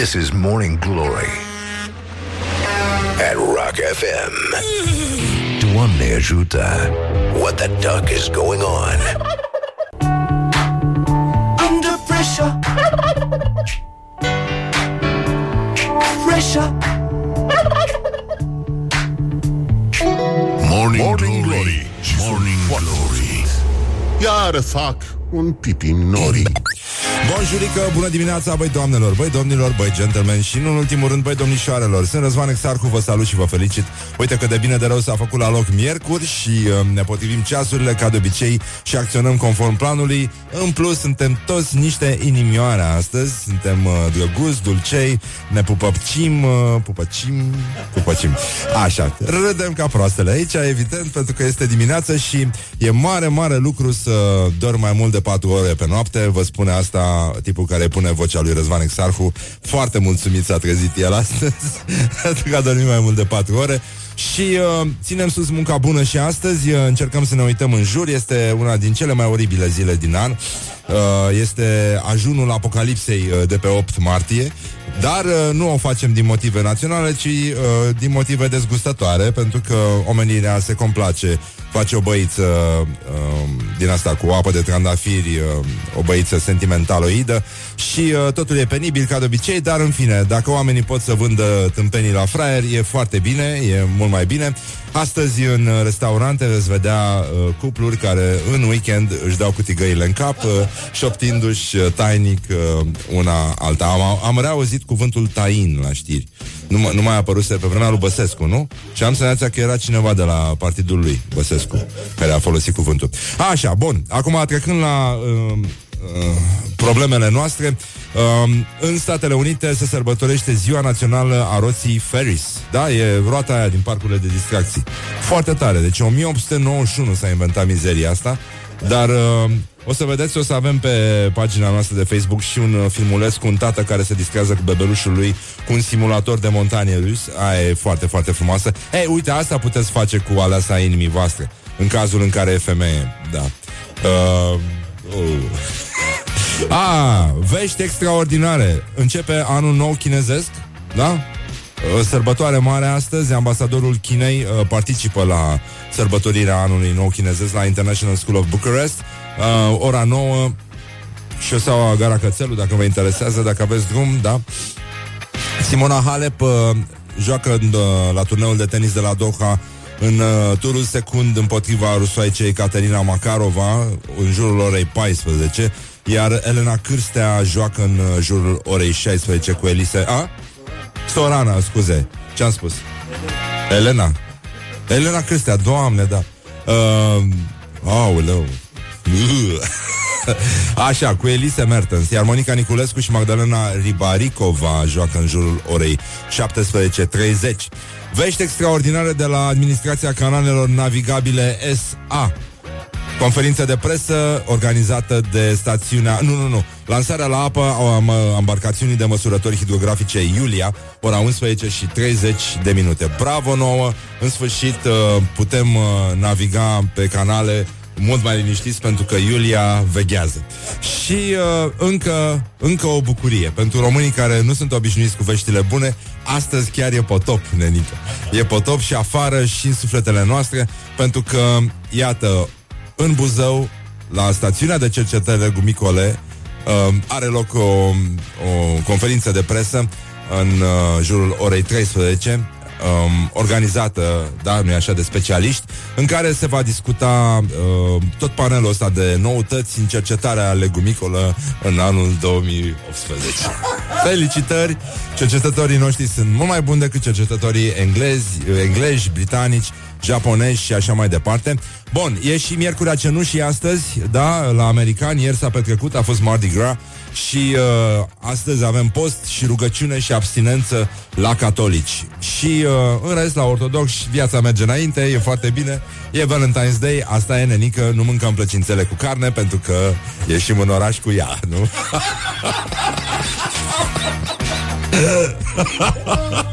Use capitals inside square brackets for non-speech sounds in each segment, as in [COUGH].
This is Morning Glory at Rock FM. Doamne ajută! What the duck is going on? Under pressure. Pressure. Morning, Morning Glory Morning Glory Iar fac un pipi nori. Bonjurică, bună dimineața, băi doamnelor, băi domnilor, băi gentlemen și nu în ultimul rând, băi domnișoarelor. Sunt Răzvan Exarcu, vă salut și vă felicit. Uite că de bine de rău s-a făcut la loc miercuri și uh, ne potrivim ceasurile ca de obicei și acționăm conform planului. În plus, suntem toți niște inimioare astăzi, suntem uh, drăguți, dulcei, ne pupăcim, uh, pupăcim, pupăcim. Așa, râdem ca proastele aici, evident, pentru că este dimineață și e mare, mare lucru să dormi mai mult de 4 ore pe noapte. Vă spune asta tipul care pune vocea lui Răzvan Exarhu. Foarte mulțumit s-a trezit el astăzi, [LAUGHS] pentru că a dormit mai mult de 4 ore. Și uh, ținem sus munca bună și astăzi. Uh, Încercăm să ne uităm în jur. Este una din cele mai oribile zile din an. Uh, Este ajunul apocalipsei uh, de pe 8 martie. Dar uh, nu o facem din motive naționale Ci uh, din motive dezgustătoare Pentru că omenirea se complace Face o băiță uh, din asta cu apă de trandafiri uh, O băiță sentimentaloidă Și uh, totul e penibil ca de obicei Dar în fine, dacă oamenii pot să vândă tâmpenii la fraier E foarte bine, e mult mai bine Astăzi în restaurante veți vedea uh, cupluri care în weekend își dau cu tigăile în cap, uh, șoptindu-și uh, tainic uh, una alta. Am, am reauzit cuvântul tain la știri. Nu, m- nu mai a apărut pe vremea lui Băsescu, nu? Și am senzația că era cineva de la partidul lui, Băsescu, care a folosit cuvântul. Așa, bun. Acum, trecând la uh, uh, problemele noastre, uh, în Statele Unite se sărbătorește Ziua Națională a Roții Ferris. Da, e roata aia din parcurile de distracții. Foarte tare. Deci 1891 s-a inventat mizeria asta, dar uh, o să vedeți, o să avem pe pagina noastră de Facebook și un uh, filmuleț cu un tată care se distrează cu bebelușul lui cu un simulator de montanie rus. Aia e foarte, foarte frumoasă. Ei, uite, asta puteți face cu aleasa inimii voastre, în cazul în care e femeie. Da. Uh, uh. A, vești extraordinare. Începe anul nou chinezesc, da? O sărbătoare mare astăzi, ambasadorul Chinei uh, participă la sărbătorirea anului nou chinezesc la International School of Bucharest, uh, ora 9, șoseaua Gara Cățelu, dacă vă interesează, dacă aveți drum, da? Simona Halep uh, joacă în, uh, la turneul de tenis de la Doha în uh, turul secund împotriva rusoaicei Caterina Makarova în jurul orei 14, iar Elena Cârstea joacă în uh, jurul orei 16 cu Elise... A? Sorana, scuze. Ce-am spus? Elena. Elena Cârstea, doamne, da. Uh, aoleu. [LAUGHS] [LAUGHS] Așa, cu Elise Mertens Iar Monica Niculescu și Magdalena Ribaricova Joacă în jurul orei 17.30 Vești extraordinare de la Administrația Canalelor Navigabile SA Conferință de presă organizată de stațiunea... Nu, nu, nu. Lansarea la apă a embarcațiunii de măsurători hidrografice Iulia, ora 11 și 30 de minute. Bravo nouă! În sfârșit uh, putem uh, naviga pe canale mult mai liniștiți pentru că Iulia veghează. Și uh, încă, încă o bucurie pentru românii care nu sunt obișnuiți cu veștile bune, astăzi chiar e potop, nenică. E potop și afară și în sufletele noastre, pentru că, iată, în Buzău, la stațiunea de cercetare Gumicole, uh, are loc o, o conferință de presă în uh, jurul orei 13, um, organizată, da, nu așa, de specialiști, în care se va discuta uh, tot panelul ăsta de noutăți în cercetarea legumicolă în anul 2018. [LAUGHS] Felicitări! Cercetătorii noștri sunt mult mai buni decât cercetătorii englezi, englezi, britanici, japonezi și așa mai departe. Bun, e și Miercurea Cenușii astăzi, da, la americani, ieri s-a petrecut, a fost Mardi Gras și uh, astăzi avem post și rugăciune și abstinență la catolici. Și uh, în rest, la ortodox, viața merge înainte, e foarte bine, e Valentine's Day, asta e nenică, nu mâncăm plăcințele cu carne pentru că ieșim în oraș cu ea, nu? [LAUGHS]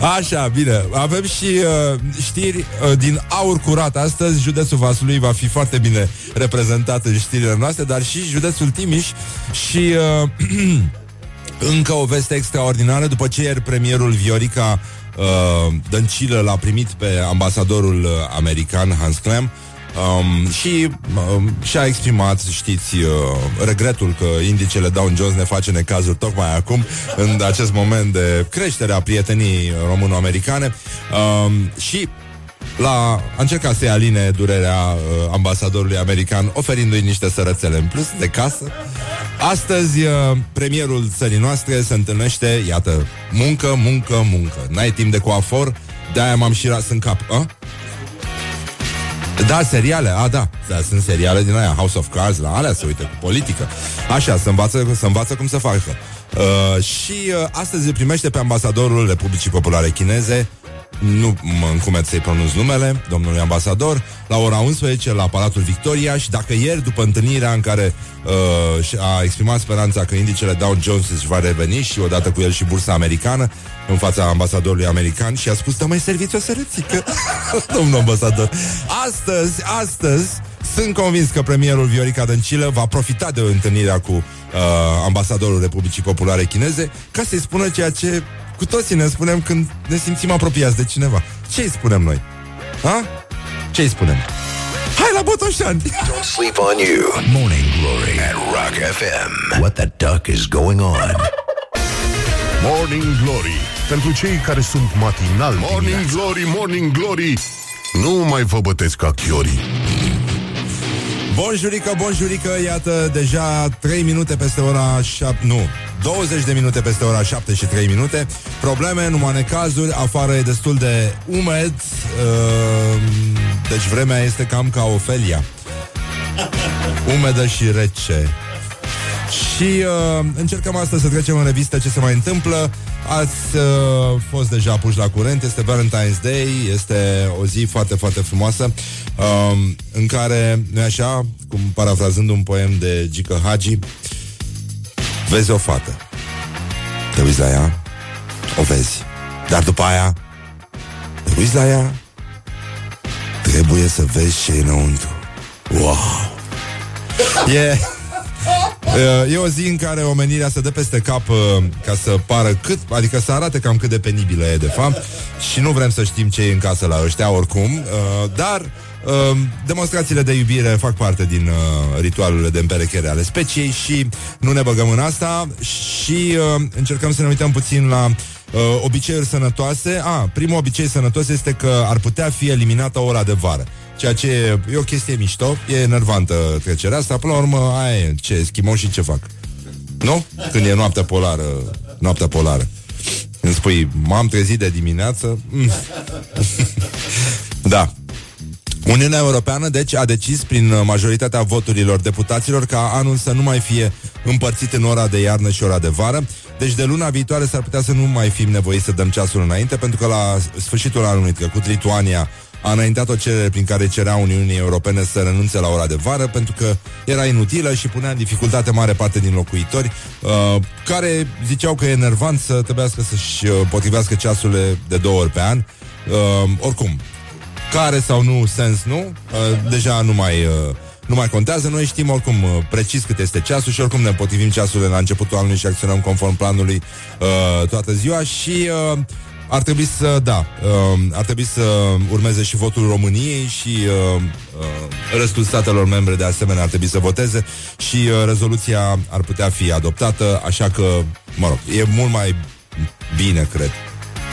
Așa, bine. Avem și uh, știri uh, din aur curat astăzi. Județul Vaslui va fi foarte bine reprezentat în știrile noastre, dar și județul Timiș și uh, [CLEARS THROAT] Încă o veste extraordinară După ce ieri premierul Viorica uh, Dăncilă l-a primit pe ambasadorul uh, american Hans Clem Um, și um, și-a exprimat, știți, uh, regretul că indicele Dow Jones ne face necazuri tocmai acum, în acest moment de creștere a prietenii româno-americane. Um, și la, a încercat să-i aline durerea uh, ambasadorului american, oferindu-i niște sărățele în plus de casă. Astăzi, uh, premierul țării noastre se întâlnește, iată, muncă, muncă, muncă. N-ai timp de coafor, de-aia m-am și ras în cap. A? Da, seriale, a, da. da sunt seriale din aia, House of Cards, la alea se uită cu politică. Așa, să învață, să învață cum să facă. Uh, și uh, astăzi îl primește pe ambasadorul Republicii Populare Chineze, nu mă încumet să-i pronunț numele, domnului ambasador, la ora 11 la Palatul Victoria și dacă ieri, după întâlnirea în care uh, a exprimat speranța că indicele Dow Jones își va reveni și odată cu el și bursa americană în fața ambasadorului american și a spus, da mai serviți o sărățică, [LAUGHS] domnul ambasador. Astăzi, astăzi, sunt convins că premierul Viorica Dăncilă va profita de întâlnirea cu uh, ambasadorul Republicii Populare Chineze ca să-i spună ceea ce cu toții ne spunem când ne simțim apropiați de cineva. Ce îi spunem noi? Ha? Ce îi spunem? Hai la Botoșani! Don't sleep on you. Morning Glory at Rock FM. What the duck is going on? Morning Glory Pentru cei care sunt matinal Morning dimineața. Glory, Morning Glory Nu mai vă bătesc ca chiorii Bonjurică, bonjurică, iată deja 3 minute peste ora 7, nu, 20 de minute peste ora 7 și 3 minute. Probleme, numai necazuri, afară e destul de umed, uh, deci vremea este cam ca Ofelia. [LAUGHS] Umedă și rece. Și uh, încercăm astăzi să trecem în revistă ce se mai întâmplă. Ați uh, fost deja puși la curent, este Valentine's Day, este o zi foarte, foarte frumoasă, uh, în care, nu așa, cum parafrazând un poem de Gică Hagi, vezi o fată, te uiți la ea, o vezi, dar după aia, te uiți la ea, trebuie să vezi ce e înăuntru. Wow! [LAUGHS] E... Yeah. E o zi în care omenirea se dă peste cap uh, ca să pară cât, adică să arate cam cât de penibilă e de fapt și nu vrem să știm ce e în casă la ăștia oricum, uh, dar uh, demonstrațiile de iubire fac parte din ritualurile de împerechere ale speciei și nu ne băgăm în asta și încercăm să ne uităm puțin la obiceiuri sănătoase. A, primul obicei sănătos este că ar putea fi eliminată ora de vară. Ceea ce e o chestie mișto, e enervantă trecerea asta. Până la urmă, aia e, ce, schimau și ce fac. Nu? Când e noaptea polară, noaptea polară. Îmi spui, m-am trezit de dimineață. Mm. [LAUGHS] da. Uniunea Europeană, deci, a decis prin majoritatea voturilor deputaților ca anul să nu mai fie împărțit în ora de iarnă și ora de vară. Deci de luna viitoare s-ar putea să nu mai fim nevoiți să dăm ceasul înainte, pentru că la sfârșitul anului trecut Lituania a înaintat o cerere prin care cerea Uniunii Europene să renunțe la ora de vară pentru că era inutilă și punea în dificultate mare parte din locuitori uh, care ziceau că e enervant să trebuiască să-și uh, potrivească ceasurile de două ori pe an. Uh, oricum, care sau nu sens nu, uh, deja nu mai... Uh, nu mai contează, noi știm oricum uh, precis cât este ceasul și oricum ne potrivim ceasurile la începutul anului și acționăm conform planului uh, toată ziua și uh, ar trebui să, da, uh, ar trebui să urmeze și votul României și uh, uh, restul statelor membre de asemenea ar trebui să voteze și uh, rezoluția ar putea fi adoptată, așa că, mă rog, e mult mai bine, cred,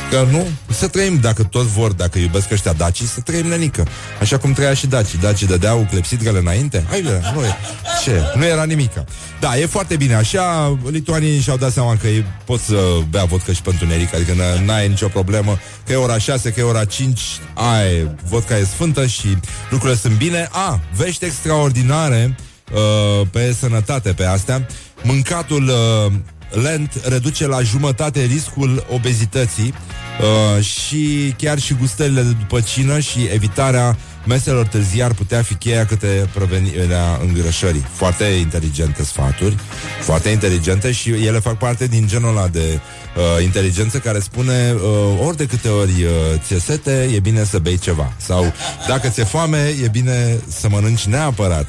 Că nu, să trăim, dacă toți vor, dacă iubesc ăștia dacii, să trăim nenică. Așa cum trăia și dacii. Dacii dădeau clepsidrele înainte. Hai, bine, nu e. Ce? Nu era nimică. Da, e foarte bine. Așa, lituanii și-au dat seama că ei pot să bea vodcă și pentru neric, adică n-ai nicio problemă, că e ora 6, că e ora 5, ai, vodka e sfântă și lucrurile sunt bine. A, vești extraordinare uh, pe sănătate pe astea. Mâncatul uh, lent reduce la jumătate riscul obezității uh, și chiar și gustările de după cină și evitarea meselor târzii ar putea fi cheia câte provenirea îngrășării. Foarte inteligente sfaturi, foarte inteligente și ele fac parte din genul ăla de uh, inteligență care spune uh, ori de câte ori uh, ți-e sete, e bine să bei ceva. Sau dacă ți-e foame, e bine să mănânci neapărat,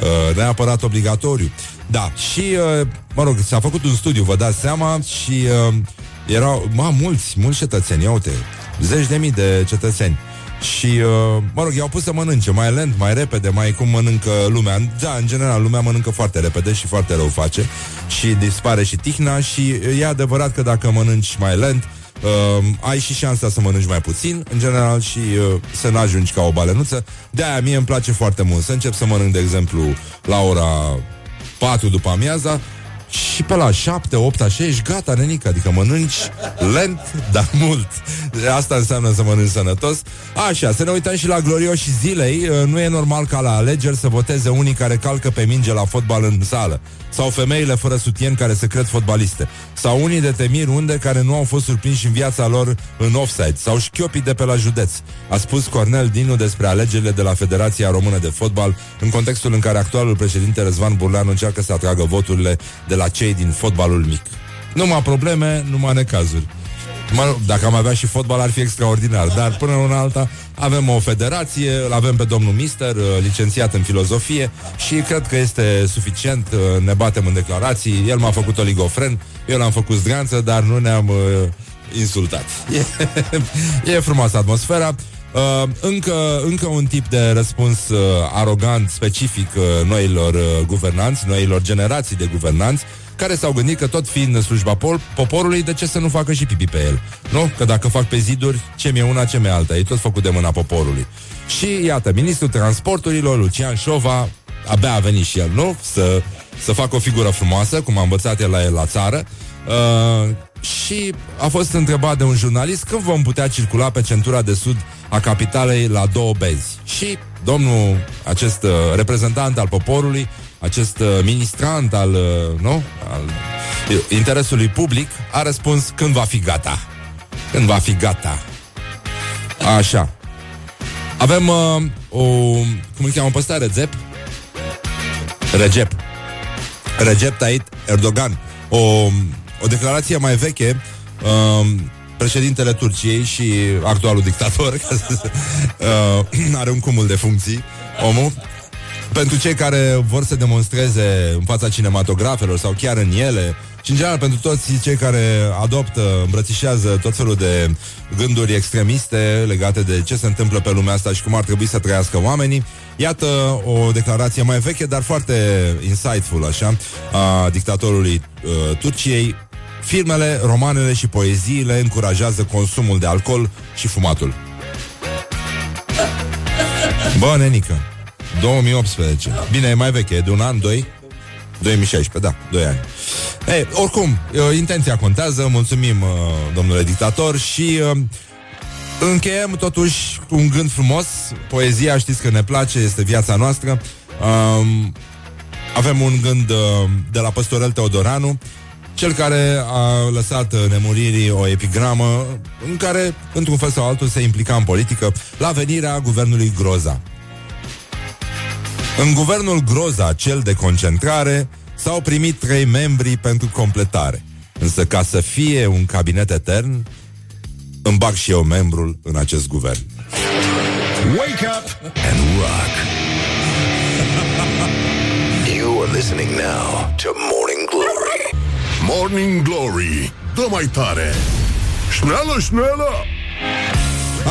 uh, neapărat obligatoriu. Da, și, uh, mă rog, s-a făcut un studiu, vă dați seama, și uh, erau, ma, mulți, mulți cetățeni, ia uite, zeci de mii de cetățeni. Și, uh, mă rog, i-au pus să mănânce mai lent, mai repede, mai cum mănâncă lumea. Da, în general, lumea mănâncă foarte repede și foarte rău face și dispare și tihna și e adevărat că dacă mănânci mai lent, uh, ai și șansa să mănânci mai puțin, în general, și uh, să nu ajungi ca o balenuță. De-aia mie îmi place foarte mult să încep să mănânc, de exemplu, la ora 4 după amiaza și pe la 7, 8, așa ești gata, nenică Adică mănânci lent, dar mult Asta înseamnă să mănânci sănătos. Așa, să ne uităm și la glorioși zilei. Nu e normal ca la alegeri să voteze unii care calcă pe minge la fotbal în sală. Sau femeile fără sutien care se cred fotbaliste, sau unii de temir unde care nu au fost surprinși în viața lor în offside, sau șchiopii de pe la județ, a spus Cornel Dinu despre alegerile de la Federația Română de Fotbal, în contextul în care actualul președinte Răzvan Burleanu încearcă să atragă voturile de la cei din fotbalul mic. Numai probleme, numai necazuri. Mă, dacă am avea și fotbal ar fi extraordinar. Dar până în alta avem o federație Îl avem pe domnul Mister, uh, licențiat în filozofie Și cred că este suficient uh, Ne batem în declarații. El m-a făcut oligofren, eu l-am făcut zdreanță Dar nu ne-am uh, insultat. [LAUGHS] E, e frumoasă atmosfera. Uh, încă, încă un tip de răspuns uh, arogant, specific uh, noilor uh, guvernanți, noilor generații de guvernanți, care s-au gândit că tot fiind în slujba pol- poporului, de ce să nu facă și pipi pe el? Nu? Că dacă fac pe ziduri, ce mi-e una, ce mi-e alta. E tot făcut de mâna poporului. Și iată, ministrul transporturilor, Lucian Șova, abia a venit și el, nu? Să, să facă o figură frumoasă, cum a învățat el la el la țară. Uh, și a fost întrebat de un jurnalist când vom putea circula pe centura de sud a capitalei la două bezi. Și domnul, acest uh, reprezentant al poporului, acest uh, ministrant al, uh, nu? al interesului public, a răspuns când va fi gata. Când va fi gata. Așa. Avem uh, o... Cum îl cheamă pe ăsta? Recep? Recep. Recep Tayyip Erdogan. O, o declarație mai veche uh, președintele Turciei și actualul dictator, [LAUGHS] uh, [CLEARS THROAT] are un cumul de funcții, omul, pentru cei care vor să demonstreze în fața cinematografelor sau chiar în ele și în general pentru toți cei care adoptă, îmbrățișează tot felul de gânduri extremiste legate de ce se întâmplă pe lumea asta și cum ar trebui să trăiască oamenii. Iată o declarație mai veche, dar foarte insightful, așa, a dictatorului uh, Turciei. Filmele, romanele și poeziile încurajează consumul de alcool și fumatul. Bă, nenică, 2018. Bine, e mai veche, e de un an, doi? 2016, da, 2 ani. Ei, oricum, intenția contează, mulțumim, uh, domnule dictator, și uh, încheiem totuși cu un gând frumos. Poezia, știți că ne place, este viața noastră. Um, avem un gând uh, de la Păstorel Teodoranu, cel care a lăsat nemuririi o epigramă în care, într-un fel sau altul, se implica în politică la venirea guvernului Groza. În guvernul Groza, cel de concentrare, s-au primit trei membri pentru completare. Însă ca să fie un cabinet etern, îmi bag și eu membrul în acest guvern. Wake up and rock. [LAUGHS] you are listening now to Morning Glory. Morning Glory, dă mai tare! Șneală, șneală!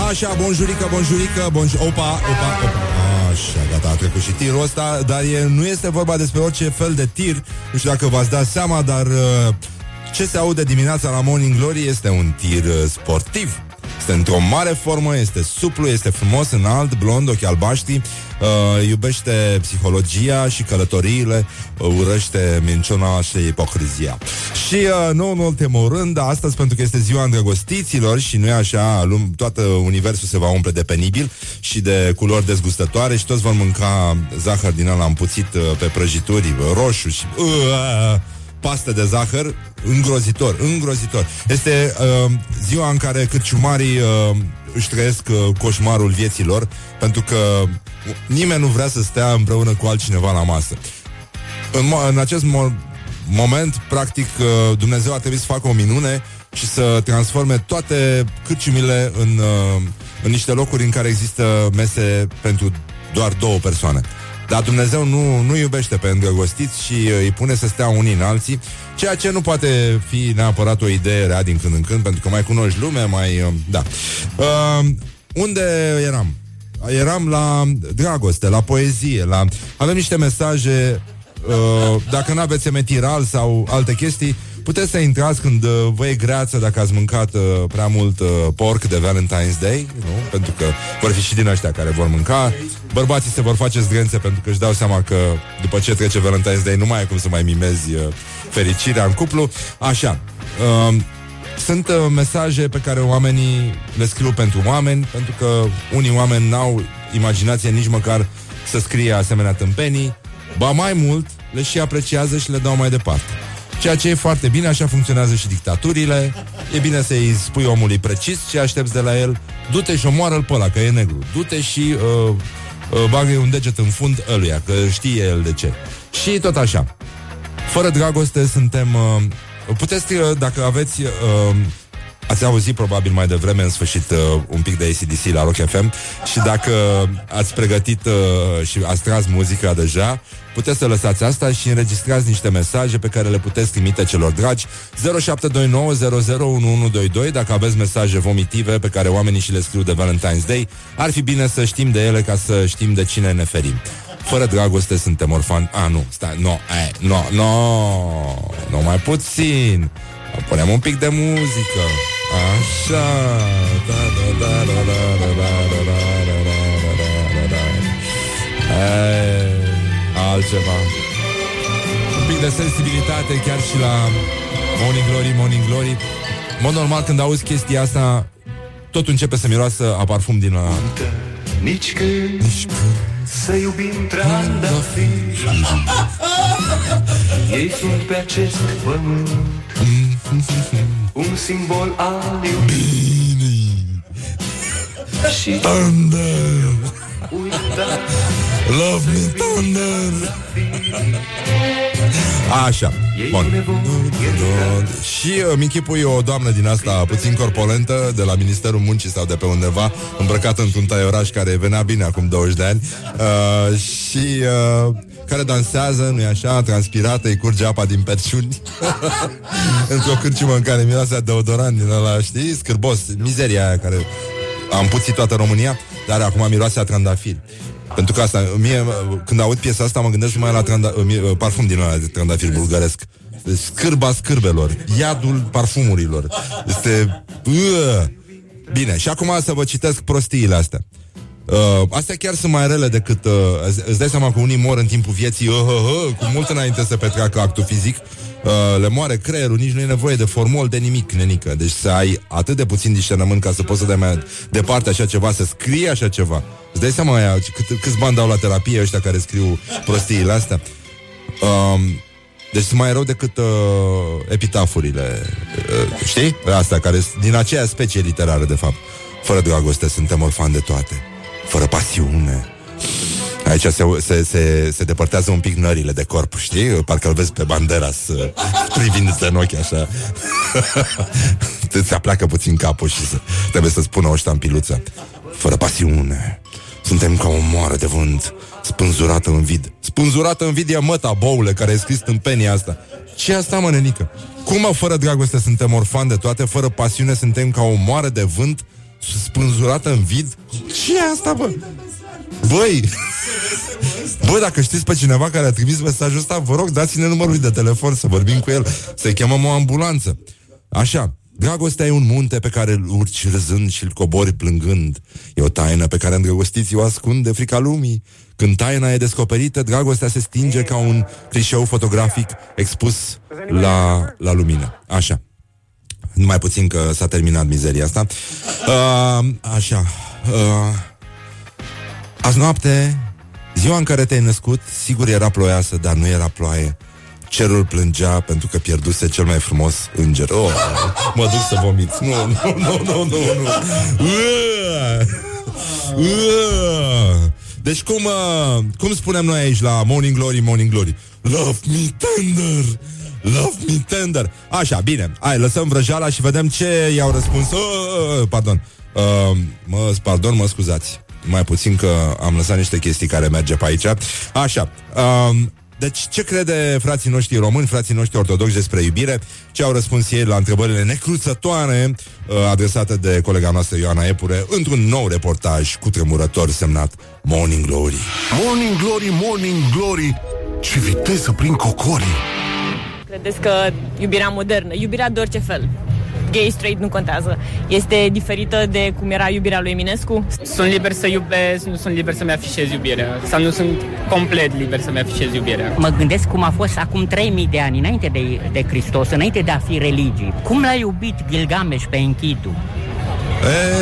Așa, bonjurică, bonjurică, bonj... Opa, opa, opa. Așa, gata, a trecut și tirul ăsta Dar e, nu este vorba despre orice fel de tir. Nu știu dacă v-ați dat seama Dar uh, ce se aude dimineața la Morning Glory Este un tir uh, sportiv este într-o mare formă, este suplu, este frumos, înalt, blond, ochi albaștri, uh, iubește psihologia și călătoriile, uh, urăște minciuna și ipocrizia. Și uh, nu în ultimul rând, astăzi, pentru că este ziua îndrăgostiților și nu e așa, lum- toată universul se va umple de penibil și de culori dezgustătoare și toți vor mânca zahăr din ăla împuțit uh, pe prăjituri, roșu și... Uh, uh, paste de zahăr îngrozitor, îngrozitor. Este uh, ziua în care cârciumarii uh, își trăiesc uh, coșmarul vieților, pentru că nimeni nu vrea să stea împreună cu altcineva la masă. În, mo- în acest mo- moment, practic, uh, Dumnezeu a trebuit să facă o minune și să transforme toate cârciumile în, uh, în niște locuri în care există mese pentru doar două persoane. Dar Dumnezeu nu, nu iubește pe îndrăgostiți și uh, îi pune să stea unii în alții, ceea ce nu poate fi neapărat o idee rea din când în când, pentru că mai cunoști lume, mai... Uh, da. Uh, unde eram? Eram la dragoste, la poezie, la... Avem niște mesaje, uh, dacă nu aveți emetiral sau alte chestii, Puteți să intrați când uh, vă e greață dacă ați mâncat uh, prea mult uh, porc de Valentine's Day, nu? Pentru că vor fi și din ăștia care vor mânca. Bărbații se vor face zdrențe pentru că își dau seama că după ce trece Valentine's Day nu mai e cum să mai mimezi uh, fericirea în cuplu. Așa. Uh, sunt uh, mesaje pe care oamenii le scriu pentru oameni, pentru că unii oameni n-au imaginație nici măcar să scrie asemenea tâmpenii, ba mai mult, le și apreciază și le dau mai departe. Ceea ce e foarte bine, așa funcționează și dictaturile. E bine să-i spui omului precis ce aștepți de la el. Du-te și omoară-l pe ăla, că e negru. Du-te și uh, uh, bagă un deget în fund ăluia, că știe el de ce. Și tot așa. Fără dragoste suntem... Uh, puteți, uh, dacă aveți... Uh, Ați auzit probabil mai devreme în sfârșit uh, un pic de ACDC la Rock FM și dacă ați pregătit uh, și ați tras muzica deja, puteți să lăsați asta și înregistrați niște mesaje pe care le puteți trimite celor dragi 0729001122 dacă aveți mesaje vomitive pe care oamenii și le scriu de Valentine's Day, ar fi bine să știm de ele ca să știm de cine ne ferim. Fără dragoste suntem orfani. A, nu, stai, nu, no, nu, no, no, no, mai puțin. Punem un pic de muzică. Așa. Da, da, da, da, da, da, da, da, da, da, da, da, da. altceva. Un pic de sensibilitate chiar și la Morning Glory, Morning Glory. Mod normal, când auzi chestia asta, tot începe să miroasă a parfum din la... Nici când, Nici când să iubim trandafiri Ei sunt pe acest pământ Un simbol al iubirii. Și Thunder Love me thunder. Așa, bun. Și uh, mi închipui o doamnă din asta Puțin corpolentă De la Ministerul Muncii sau de pe undeva Îmbrăcată într-un taioraș care venea bine Acum 20 de ani. Uh, Și uh, care dansează, nu-i așa, transpirată, îi curge apa din perciuni [LAUGHS] Într-o cârciumă în care miroase deodorant din ăla, știi, scârbos, mizeria aia care am puțit toată România, dar acum miroase a trandafiri. Pentru că asta, mie, când aud piesa asta, mă gândesc mai la tranda, parfum din ăla de trandafir bulgăresc. Scârba scârbelor, iadul parfumurilor. Este... Uh. Bine, și acum să vă citesc prostiile astea. Uh, astea chiar sunt mai rele decât uh, Îți dai seama că unii mor în timpul vieții uh, uh, uh, Cu mult înainte să petreacă actul fizic. Uh, Le moare creierul Nici nu e nevoie de formol, de nimic, nenică. Deci să ai atât de puțin discernământ Ca să poți să dai mai departe așa ceva Să scrii așa ceva. Îți dai seama aia, cât, câți bani dau la terapie Ăștia care scriu prostiile astea? Uh, deci sunt mai rău decât uh, epitafurile uh, Știi? Asta care din aceea specie literară de fapt. Fără dragoste suntem orfani de toate fără pasiune. Aici se, se, se, se depărtează un pic nările de corp, știi? Parcă îl vezi pe Banderas [LAUGHS] privind în ochi așa. [LAUGHS] Se apleacă puțin capul și să, trebuie să spună o ștampiluță. Fără pasiune. Suntem ca o moară de vânt spânzurată în vid. Spânzurată în vid e măta, boule, care e scris în penia asta. Ce asta, mă, nenică? Cum, mă, fără dragoste suntem orfani de toate, fără pasiune suntem ca o moară de vânt spânzurată în vid? ce e asta, bă? Băi! Bă, dacă știți pe cineva care a trimis mesajul ăsta, vă rog, dați-ne numărul de telefon să vorbim cu el, să-i chemăm o ambulanță. Așa, Dragostea e un munte pe care îl urci râzând și îl cobori plângând. E o taină pe care îndrăgostiții o ascund de frica lumii. Când taina e descoperită, dragostea se stinge ca un clișeu fotografic expus la, la lumină. Așa mai puțin că s-a terminat mizeria asta. Uh, așa. Uh, azi noapte, ziua în care te-ai născut, sigur era ploioasă, dar nu era ploaie. Cerul plângea pentru că pierduse cel mai frumos înger. Oh, mă duc să vomit. Nu, nu, nu, nu, nu, nu. Uh, uh. Deci cum, uh, cum spunem noi aici la Morning Glory, Morning Glory? Love me tender, Love me tender. Așa, bine. Hai, lăsăm vrăjala și vedem ce i-au răspuns. Uh, pardon. Uh, mă, pardon, mă scuzați. mai puțin că am lăsat niște chestii care merge pe aici. Așa, um, deci ce crede frații noștri români, frații noștri ortodoxi despre iubire? Ce au răspuns ei la întrebările necruțătoare uh, adresate de colega noastră Ioana Epure într-un nou reportaj cu tremurător semnat Morning Glory. Morning Glory, Morning Glory, ce viteză prin cocorii! Credeți că iubirea modernă, iubirea de orice fel, gay, straight, nu contează. Este diferită de cum era iubirea lui Eminescu? Sunt liber să iubesc, nu sunt liber să-mi afișez iubirea. Sau nu sunt complet liber să-mi afișez iubirea. Mă gândesc cum a fost acum 3000 de ani, înainte de, de Hristos, înainte de a fi religii. Cum l-a iubit Gilgamesh pe Enkidu?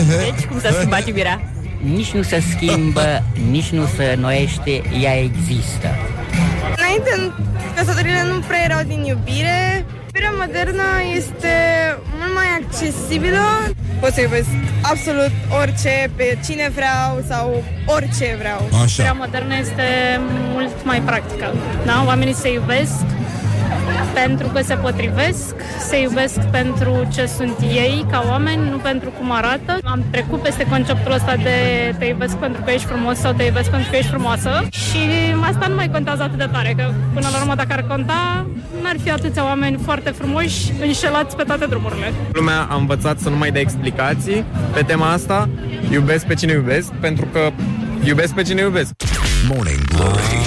Deci, cum s-a schimbat iubirea? Nici nu se schimbă, nici nu se noiește, ea există. Înainte, căsătorile nu prea erau din iubire. Iubirea modernă este mult mai accesibilă. Pot să iubesc absolut orice, pe cine vreau sau orice vreau. Așa. Iubirea modernă este mult mai practică. Da? Oamenii se iubesc pentru că se potrivesc, se iubesc pentru ce sunt ei ca oameni, nu pentru cum arată. Am trecut peste conceptul ăsta de te iubesc pentru că ești frumos sau te iubesc pentru că ești frumoasă și asta nu mai contează atât de tare, că până la urmă dacă ar conta, n-ar fi atâția oameni foarte frumoși înșelați pe toate drumurile. Lumea a învățat să nu mai dea explicații pe tema asta. Iubesc pe cine iubesc, pentru că iubesc pe cine iubesc. Morning Glory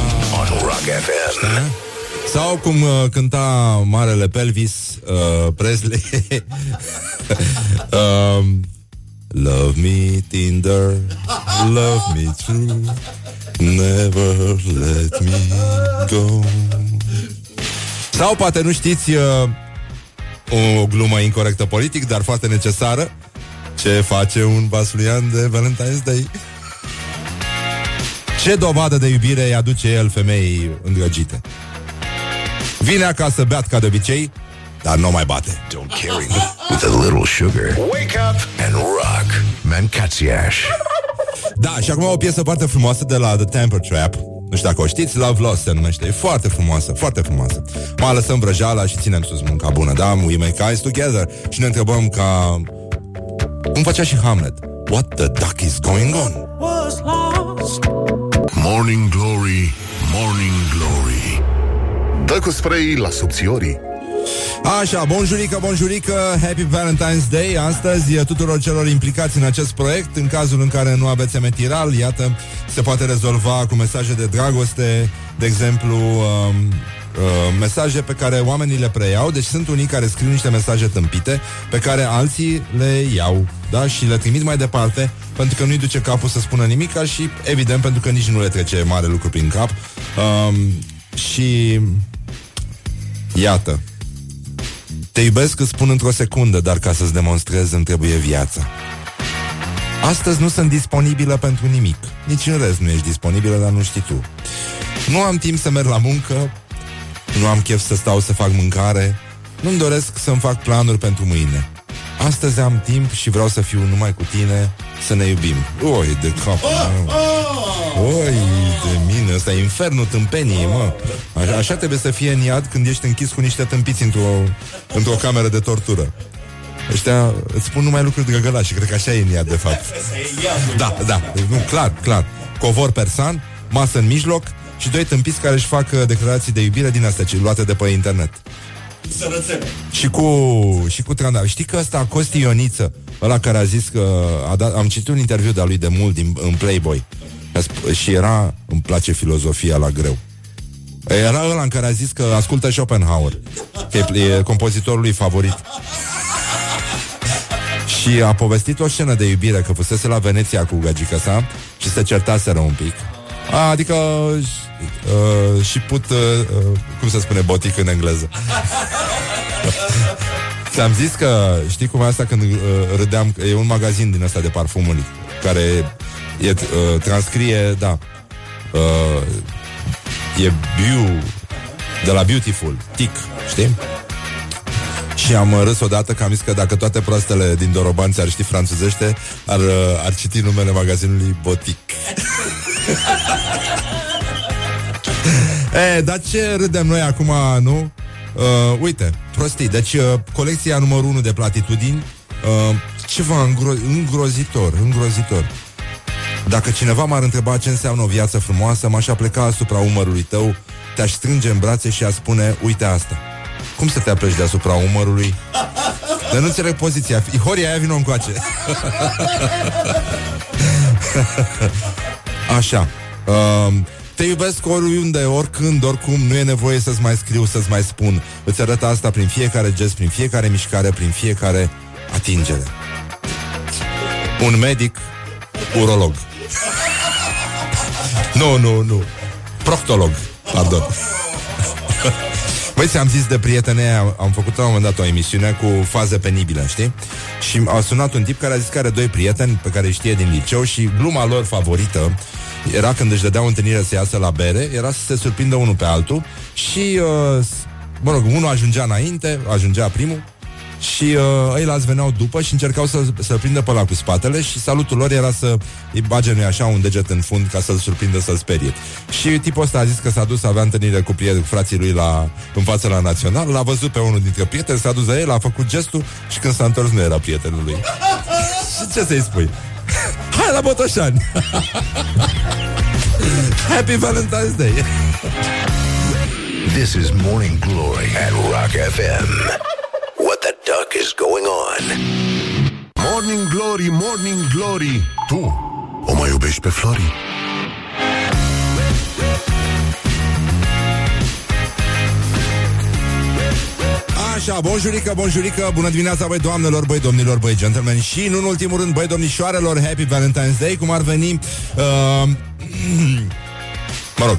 on Rock FM. Sau cum uh, cânta marele Pelvis uh, Presley. [LAUGHS] Um, Love me Tinder Love me true Never let me go. Sau poate nu știți uh, O glumă incorrectă politic Dar foarte necesară. Ce face un basulian de Valentine's Day? Ce dovadă de iubire îi aduce el femeii îndrăgite Vine acasă beat ca de obicei, dar nu mai bate. Don't carry me with a little sugar. Wake up and rock. Mancațiaș. Da, și acum o piesă foarte frumoasă de la The Temper Trap. Nu știu dacă o știți, Love Lost se numește. E foarte frumoasă, foarte frumoasă. Mai lăsăm vrăjeala și ținem sus munca bună, da? We make eyes together. Și ne întrebăm ca... Cum facea și Hamlet? What the duck is going on? Morning Glory, Morning Glory Dă cu spray la subțiorii. Așa, bonjurică, bonjurică, Happy Valentine's Day. Astăzi e tuturor celor implicați în acest proiect În cazul în care nu aveți emetiral Iată, se poate rezolva cu mesaje de dragoste De exemplu, um, uh, mesaje pe care oamenii le preiau. Deci sunt unii care scriu niște mesaje tâmpite Pe care alții le iau da? Și le trimit mai departe Pentru că nu-i duce capul să spună nimic Și evident pentru că nici nu le trece mare lucru prin cap. Um, Și Iată. Te iubesc, îți spun într-o secundă Dar ca să-ți demonstrez îmi trebuie viața Astăzi nu sunt disponibilă pentru nimic. Nici în rest nu ești disponibilă, dar nu știi tu. Nu am timp să merg la muncă Nu am chef să stau să fac mâncare Nu-mi doresc să-mi fac planuri pentru mâine Astăzi am timp și vreau să fiu numai cu tine Să ne iubim. Oi, de cap meu. Oi, de mine Ăsta e infernul tâmpeniei, mă. Așa, așa trebuie să fie în iad când ești închis cu niște tâmpiți într-o, într-o cameră de tortură. Ăștia îți spun numai lucruri drăgălași Cred că așa e în iad, de fapt. Da, da, nu, clar, clar. Covor persan, masă în mijloc Și doi tâmpiți care își fac uh, declarații de iubire Din astea ce luate de pe internet și cu, și cu trandafiri. Știi că ăsta, Costi Ioniță, ăla care a zis că a dat, am citit un interviu de-a lui de mult din, în Playboy A sp- și era, îmi place filozofia la greu. Era ăla în care a zis că ascultă Schopenhauer, că e, e compozitorul lui favorit. Și a povestit o scenă de iubire Că fusese la Veneția cu gagica sa Și se certaseră un pic a, Adică uh, Și put uh, uh, Cum se spune botic în engleză [LAUGHS] Ți-am zis că Știi cum e asta când uh, râdeam E un magazin din ăsta de parfumuri Care e, uh, transcrie Da uh, E Beau De la Beautiful Tic, știi? Și am râs odată că am zis că dacă toate proastele din Dorobanți ar ști franțuzește, ar, uh, ar citi numele magazinului Botic. [LAUGHS] [LAUGHS] e, dar ce râdem noi acum, nu? Uh, uite, prostii. Deci, uh, colecția numărul 1 de platitudini, uh, ceva îngro- îngrozitor, îngrozitor. Dacă cineva m-ar întreba ce înseamnă o viață frumoasă, m-aș apleca asupra umărului tău, te-aș strânge în brațe și aș spune, uite asta. Cum să te apleci deasupra umărului? Dar nu înțeleg poziția. Horia aia vină încoace. [LAUGHS] Așa. Uh, te iubesc oriunde, oricând, oricum, nu e nevoie să-ți mai scriu, să-ți mai spun. Îți arăt asta prin fiecare gest, prin fiecare mișcare, prin fiecare atingere. Un medic, urolog. [LAUGHS] nu, nu, nu. Proctolog, pardon. [LAUGHS] Băi, ți-am zis de prietene am, am făcut la un moment dat o emisiune cu faze penibile, știi? Și a sunat un tip care a zis că are doi prieteni pe care îi știe din liceu și gluma lor favorită era când își dădeau întâlnire să iasă la bere, era să se surprindă unul pe altul și, uh, mă rog, unul ajungea înainte, ajungea primul și uh, ei lați veneau după și încercau să, să prindă pe la cu spatele și salutul lor era să îi bage nu așa un deget în fund ca să-l surprindă să-l sperie. Și tipul ăsta a zis că s-a dus să avea întâlnire cu prieteni, frații lui la, în fața la național, l-a văzut pe unul dintre prieteni, s-a dus la el, a făcut gestul și când s-a întors nu era prietenul lui. [LAUGHS] și ce să-i spui? Hai la Botoșani! Happy Valentine's Day! This is Morning Glory at Rock FM. What the duck is going on? Morning Glory, Morning Glory Tu o mai iubești pe Flori? Așa, bonjurică, bonjurică, bună dimineața, băi doamnelor, băi domnilor, băi gentlemen. Și, în ultimul rând, băi domnișoarelor, Happy Valentine's Day, cum ar veni uh, [CLEARS THROAT] Mă rog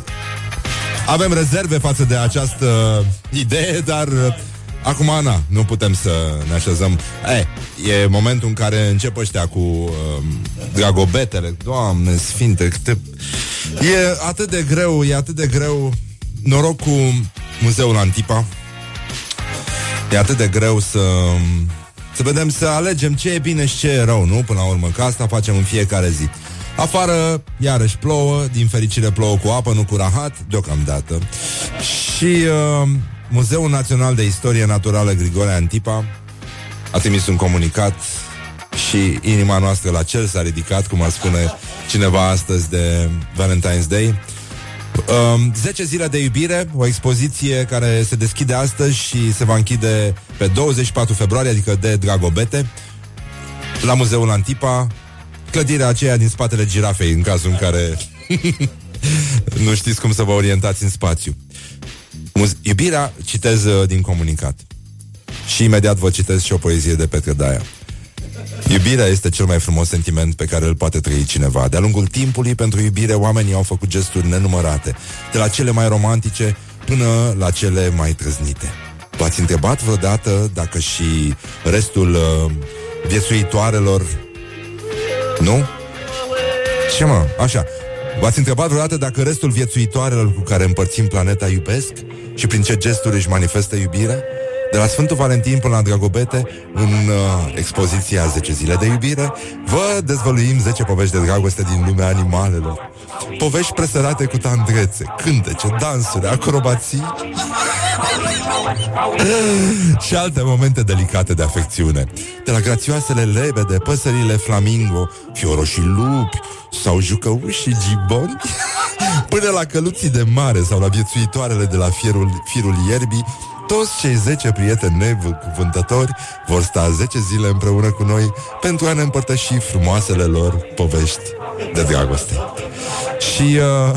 Avem rezerve față de această idee, dar uh, Acum, Ana, nu putem să ne așezăm. E, E momentul în care încep ăștia cu uh, dragobetele. Doamne sfinte, câte... E atât de greu, e atât de greu Noroc cu Muzeul Antipa E atât de greu să Să vedem, să alegem ce e bine și ce e rău, nu? Până la urmă, că asta facem în fiecare zi. Afară, iarăși plouă Din fericire plouă cu apă, nu cu rahat Deocamdată. Și uh, Muzeul Național de Istorie Naturală Grigore Antipa A trimis un comunicat Și inima noastră la cel s-a ridicat Cum ar spune cineva astăzi de Valentine's Day Um, 10 zile de iubire, o expoziție care se deschide astăzi și se va închide pe 24 februarie, adică de Dragobete, la Muzeul Antipa, clădirea aceea din spatele girafei, în cazul în care [LAUGHS] nu știți cum să vă orientați în spațiu. Muz- iubirea, citez uh, din comunicat. Și imediat vă citesc și o poezie de Petre Daia. Iubirea este cel mai frumos sentiment pe care îl poate trăi cineva. De-a lungul timpului, pentru iubire, oamenii au făcut gesturi nenumărate, de la cele mai romantice până la cele mai trăznite. V-ați întrebat vreodată dacă și restul uh, viețuitoarelor... Nu? Ce mă? Așa. V-ați întrebat vreodată dacă restul viețuitoarelor cu care împărțim planeta iubesc? Și prin ce gesturi își manifestă iubirea? De la Sfântul Valentin până la Dragobete, în uh, expoziția 10 zile de iubire, vă dezvăluim 10 povești de dragoste din lumea animalelor. Povești presărate cu tandrețe, cântece, dansuri, acrobații [LAUGHS] și alte momente delicate de afecțiune. De la grațioasele lebede, păsările flamingo, fioroșii lupi sau jucăușii giboni, [LAUGHS] până la căluții de mare sau la viețuitoarele de la firul, firul ierbii, toți cei 10 prieteni nevântători vor sta 10 zile împreună cu noi pentru a ne împărtăși frumoasele lor povești de dragoste. Și... Uh...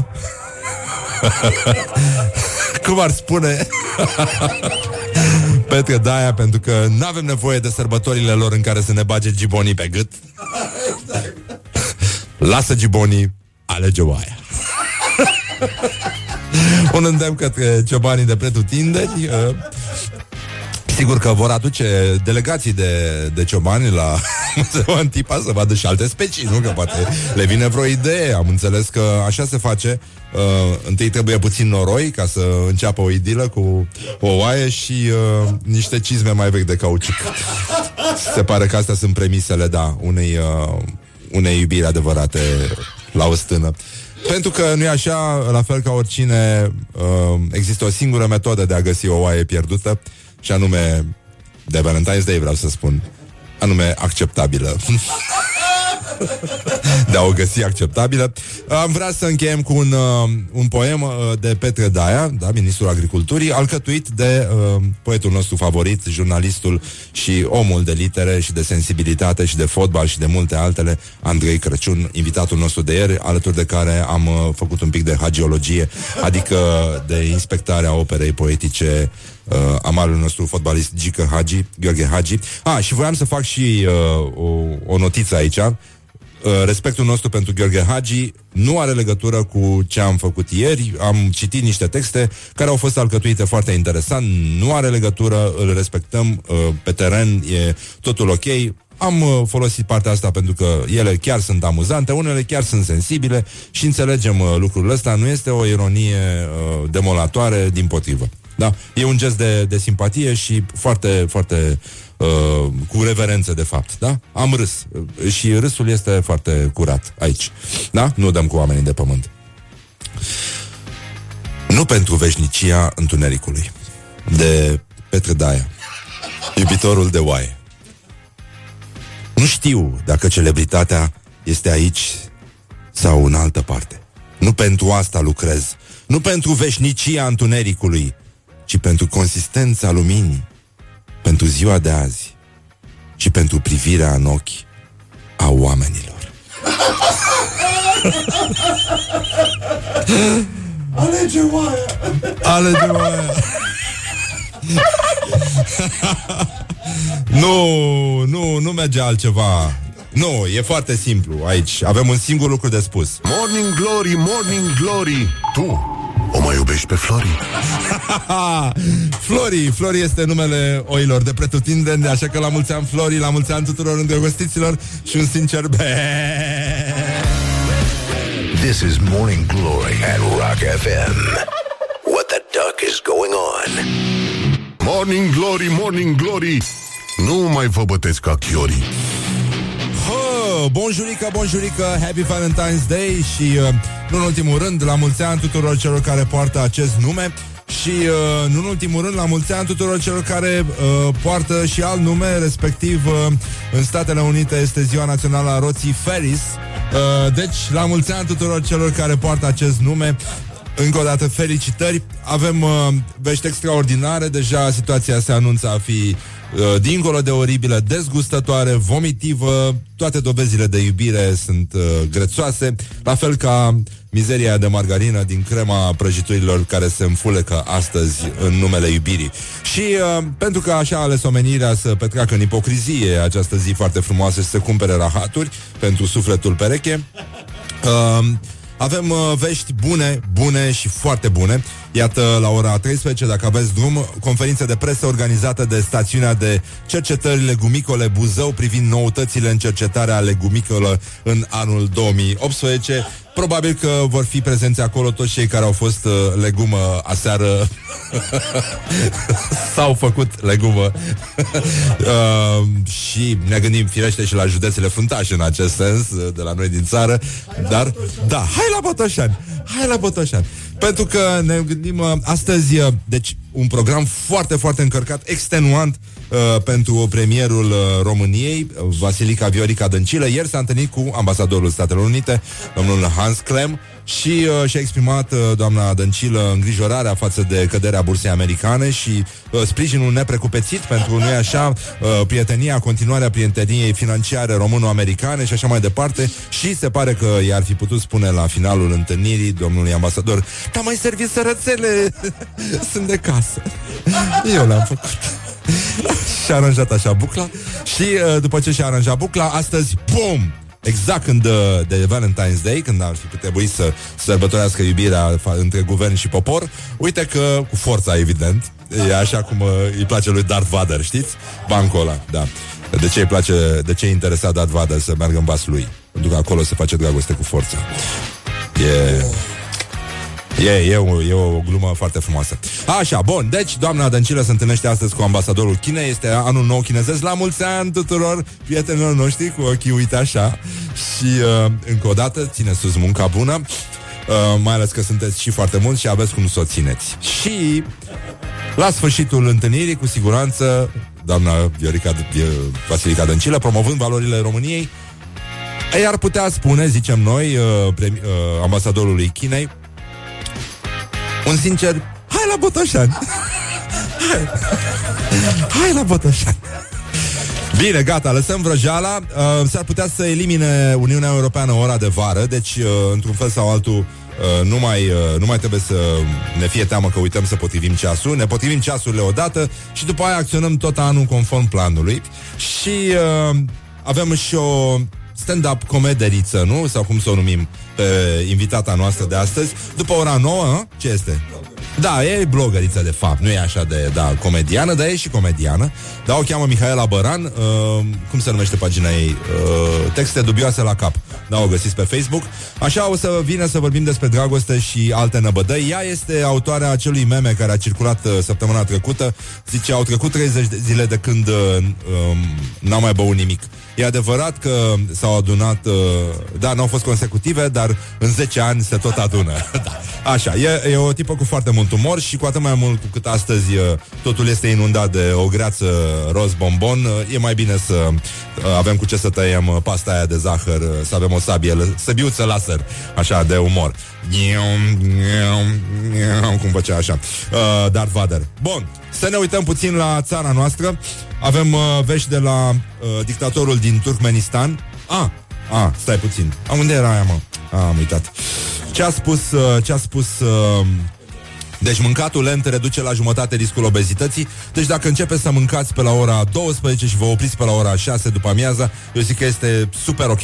[LAUGHS] cum ar spune [LAUGHS] Petre Daia pentru că nu avem nevoie de sărbătorile lor în care să ne bage gibonii pe gât [LAUGHS] lasă gibonii alege oaia un îndemn către ciobanii de pretutindeni uh, Sigur că vor aduce delegații de, de ciobani la Muzeul [LAUGHS] Antipa să vadă și alte specii, nu? Că poate le vine vreo idee. Am înțeles că așa se face. Uh, întâi trebuie puțin noroi ca să înceapă o idilă cu o oaie și uh, niște cizme mai vechi de cauciuc. [LAUGHS] Se pare că astea sunt premisele, da, unei, uh, unei iubiri adevărate la o stână. Pentru că nu e așa, la fel ca oricine, uh, există o singură metodă de a găsi o oaie pierdută și anume de Valentine's Day, vreau să spun, anume acceptabilă. [LAUGHS] [LAUGHS] de a o găsi acceptabilă. Am vrea să încheiem cu un, uh, un poem uh, de Petre Daia, da, ministrul agriculturii, alcătuit de uh, poetul nostru favorit, jurnalistul și omul de litere și de sensibilitate și de fotbal și de multe altele, Andrei Crăciun, invitatul nostru de ieri, alături de care am uh, făcut un pic de hagiologie, adică de inspectarea operei poetice uh, amalul nostru fotbalist Gică Hagi, Gheorghe Hagi. Ah, și voiam să fac și uh, o, o notiță aici. Uh, respectul nostru pentru Gheorghe Hagi nu are legătură cu ce am făcut ieri. Am citit niște texte care au fost alcătuite foarte interesant. Nu are legătură, îl respectăm uh, pe teren, e totul ok. Am uh, folosit partea asta pentru că ele chiar sunt amuzante, unele chiar sunt sensibile și înțelegem uh, lucrul ăsta. Nu este o ironie uh, demolatoare, din potrivă. Da, e un gest de, de simpatie și foarte, foarte uh, cu reverență, de fapt, da? Am râs uh, și râsul este foarte curat aici, da? Nu dăm cu oamenii de pământ. Nu pentru veșnicia întunericului, de Petre Daia, iubitorul de oaie. Nu știu dacă celebritatea este aici sau în altă parte. Nu pentru asta lucrez, nu pentru veșnicia întunericului, ci pentru consistența luminii, pentru ziua de azi și pentru privirea în ochi a oamenilor. Alege oaia! Alege oaia! nu, nu, nu merge altceva. Nu, e foarte simplu aici. Avem un singur lucru de spus. Morning Glory, Morning Glory Tu o mai iubești pe Flori? [LAUGHS] Flori, Flori este numele oilor de pretutindeni, așa că la mulți ani Flori, la mulți ani tuturor îndrăgostiților și un sincer be. This is Morning Glory at Rock FM. What the duck is going on? Morning Glory, Morning Glory Nu mai vă bătesc ca chiorii Oh, bonjurică, bonjurică, Happy Valentine's Day și, uh, nu în ultimul rând, la mulți ani tuturor celor care poartă acest nume și, uh, nu în ultimul rând, la mulți ani tuturor celor care uh, poartă și alt nume, respectiv uh, în Statele Unite este ziua națională a roții Ferris. Uh, deci, la mulți ani tuturor celor care poartă acest nume, încă o dată felicitări. Avem uh, vești extraordinare, deja situația se anunță a fi uh, dincolo de oribilă, dezgustătoare, vomitivă, toate dovezile de iubire sunt uh, grețoase, la fel ca mizeria de margarină din crema prăjiturilor care se înfulecă astăzi în numele iubirii. Și uh, pentru că așa a ales omenirea să petreacă în ipocrizie această zi foarte frumoasă și să cumpere rahaturi pentru sufletul pereche, uh, avem uh, vești bune, bune și foarte bune. Iată, la ora 13, dacă aveți drum, conferință de presă organizată de stațiunea de cercetări legumicole Buzău privind noutățile în cercetarea legumicolă în anul 2018. Probabil că vor fi prezenți acolo toți cei care au fost uh, legumă aseară. [LAUGHS] S-au făcut legumă. [LAUGHS] Uh, Și ne gândim firește și la județele fruntașe În acest sens, uh, de la noi din țară. Dar, da, hai la Botoșani Hai la Botoșani Pentru că ne gândim uh, astăzi uh, Deci, un program foarte, foarte încărcat Extenuant uh, pentru premierul uh, României Vasilica Viorica Dăncilă. Ieri s-a întâlnit cu ambasadorul Statelor Unite Domnul Hans Klem și uh, și-a exprimat uh, doamna Dăncilă îngrijorarea față de căderea bursei americane și uh, sprijinul neprecupețit pentru, nu așa, uh, prietenia, continuarea prieteniei financiare româno-americane și așa mai departe și se pare că i-ar fi putut spune la finalul întâlnirii domnului ambasador Dar mai servit sărățele, [LAUGHS] sunt de casă. [LAUGHS] Eu le-am făcut. [LAUGHS] și-a aranjat așa bucla și uh, după ce și-a aranjat bucla, astăzi, BUM! Exact când de, de Valentine's Day, când ar fi trebuit să sărbătorească iubirea fa- între guvern și popor, uite că cu forța, evident, e așa cum uh, îi place lui Darth Vader, știți? Bancul ăla, da. De ce îi place, de ce îi interesa Darth Vader să meargă în vas lui? Pentru că acolo se face dragoste cu forța. E... E, e, o, e o glumă foarte frumoasă. Așa, bun, deci doamna Dăncilă se întâlnește astăzi cu ambasadorul Chinei, este anul nou chinezesc, la mulți ani tuturor prietenilor noștri cu ochii, uite așa. Și uh, încă o dată, ține sus munca bună, uh, mai ales că sunteți și foarte mulți și aveți cum să o țineți. Și la sfârșitul întâlnirii, cu siguranță, doamna Viorica, Vasilica Dăncilă, promovând valorile României, Ei ar putea spune, zicem noi, uh, premi- uh, ambasadorului Chinei, un sincer, hai la Botoșani! hai, hai la Botoșani! Bine, gata, lăsăm vrăjeala uh, S-ar putea să elimine Uniunea Europeană ora de vară Deci, uh, într-un fel sau altul Uh, nu, mai, uh, nu mai trebuie să ne fie teamă că uităm să potrivim ceasul Ne potrivim ceasurile odată Și după aia acționăm tot anul conform planului Și uh, avem și o stand-up comederiță, nu? Sau cum să o numim pe invitata noastră de astăzi După ora 9, ce este? Da, e blogăriță de fapt, nu e așa de, da, comediană, dar e și comediană. Da, o cheamă Mihaela Băran, uh, cum se numește pagina ei? Uh, texte dubioase la cap. Da, o găsiți pe Facebook. Așa o să vină să vorbim despre dragoste și alte năbădăi. Ea este autoarea acelui meme care a circulat uh, săptămâna trecută. Zice, au trecut 30 de zile de când uh, um, n-am mai băut nimic. E adevărat că s-au adunat, uh, da, n-au fost consecutive, dar în 10 ani se tot adună. [LAUGHS] da. Așa, e, e o tipă cu foarte mult umor și cu atât mai mult cu cât astăzi uh, totul este inundat de o greață roz bombon, uh, e mai bine să uh, avem cu ce să tăiem uh, pasta aia de zahăr, uh, să avem o sabie, săbiuță laser, așa, de umor. Cum făcea așa. Uh, Darth Vader. Bun, să ne uităm puțin la țara noastră. Avem uh, vești de la uh, dictatorul din Turkmenistan. Ah, ah, stai puțin. A, unde era aia, mă? Ah, am uitat. Ce a spus, uh, ce a spus uh, deci mâncatul lent reduce la jumătate riscul obezității Deci dacă începeți să mâncați pe la ora 12 și vă opriți pe la ora 6 după amiaza Eu zic că este super ok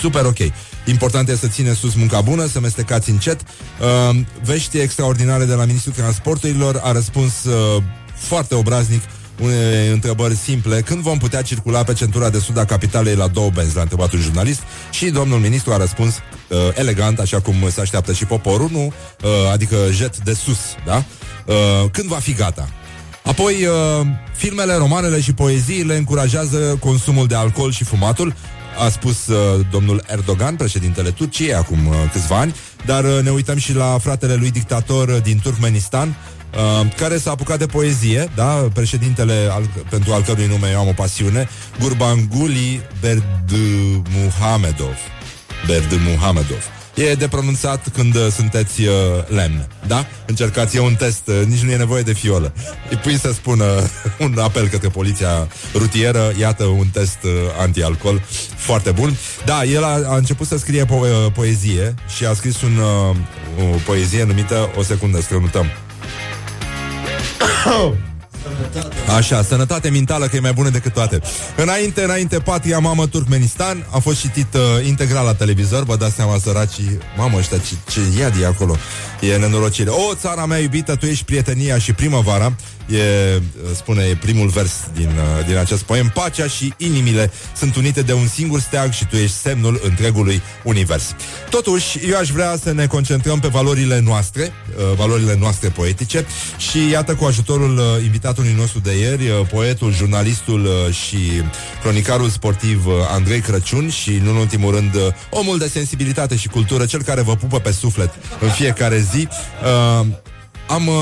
Super ok Important este să țineți sus munca bună, să mestecați încet uh, Vești extraordinare de la Ministrul Transporturilor A răspuns uh, foarte obraznic unele întrebări simple. Când vom putea circula pe centura de sud a capitalei la două benzi? L-a întrebat un jurnalist și domnul ministru a răspuns uh, elegant, așa cum se așteaptă și poporul, nu? Uh, adică jet de sus, da? Uh, când va fi gata? Apoi, uh, filmele, romanele și poeziile încurajează consumul de alcool și fumatul, a spus uh, domnul Erdogan, președintele Turciei, acum uh, câțiva ani, dar uh, ne uităm și la fratele lui dictator uh, din Turkmenistan, Uh, care s-a apucat de poezie, da? Președintele al, pentru al cărui nume eu am o pasiune, Gurbanguly Berdimuhamedov. Berdimuhamedov. E de pronunțat când uh, sunteți uh, lemn, da? Încercați, e un test, uh, nici nu e nevoie de fiolă. Îi pui să spună [LAUGHS] un apel către poliția rutieră, iată un test uh, anti-alcool foarte bun. Da, el a, a început să scrie po- uh, poezie și a scris un, uh, o poezie numită O secundă, strănutăm. [COUGHS] Așa, sănătate mentală că e mai bună decât toate. Înainte, înainte, Patria Mamă Turkmenistan a fost citit uh, integral la televizor, vă dați seama săracii, mamă ăștia, ce, ce iad e acolo. E nenorocire. O, țara mea iubită, tu ești prietenia și primăvara. E, uh, spune, e primul vers din, uh, din acest poem. Pacea și inimile sunt unite de un singur steag și tu ești semnul întregului univers. Totuși, eu aș vrea să ne concentrăm pe valorile noastre, uh, valorile noastre poetice și iată cu ajutorul uh, invitatului nostru de ieri, uh, poetul, jurnalistul uh, și cronicarul sportiv uh, Andrei Crăciun și, nu în ultimul rând, uh, omul de sensibilitate și cultură, cel care vă pupă pe suflet în fiecare zi. Uh, am, uh,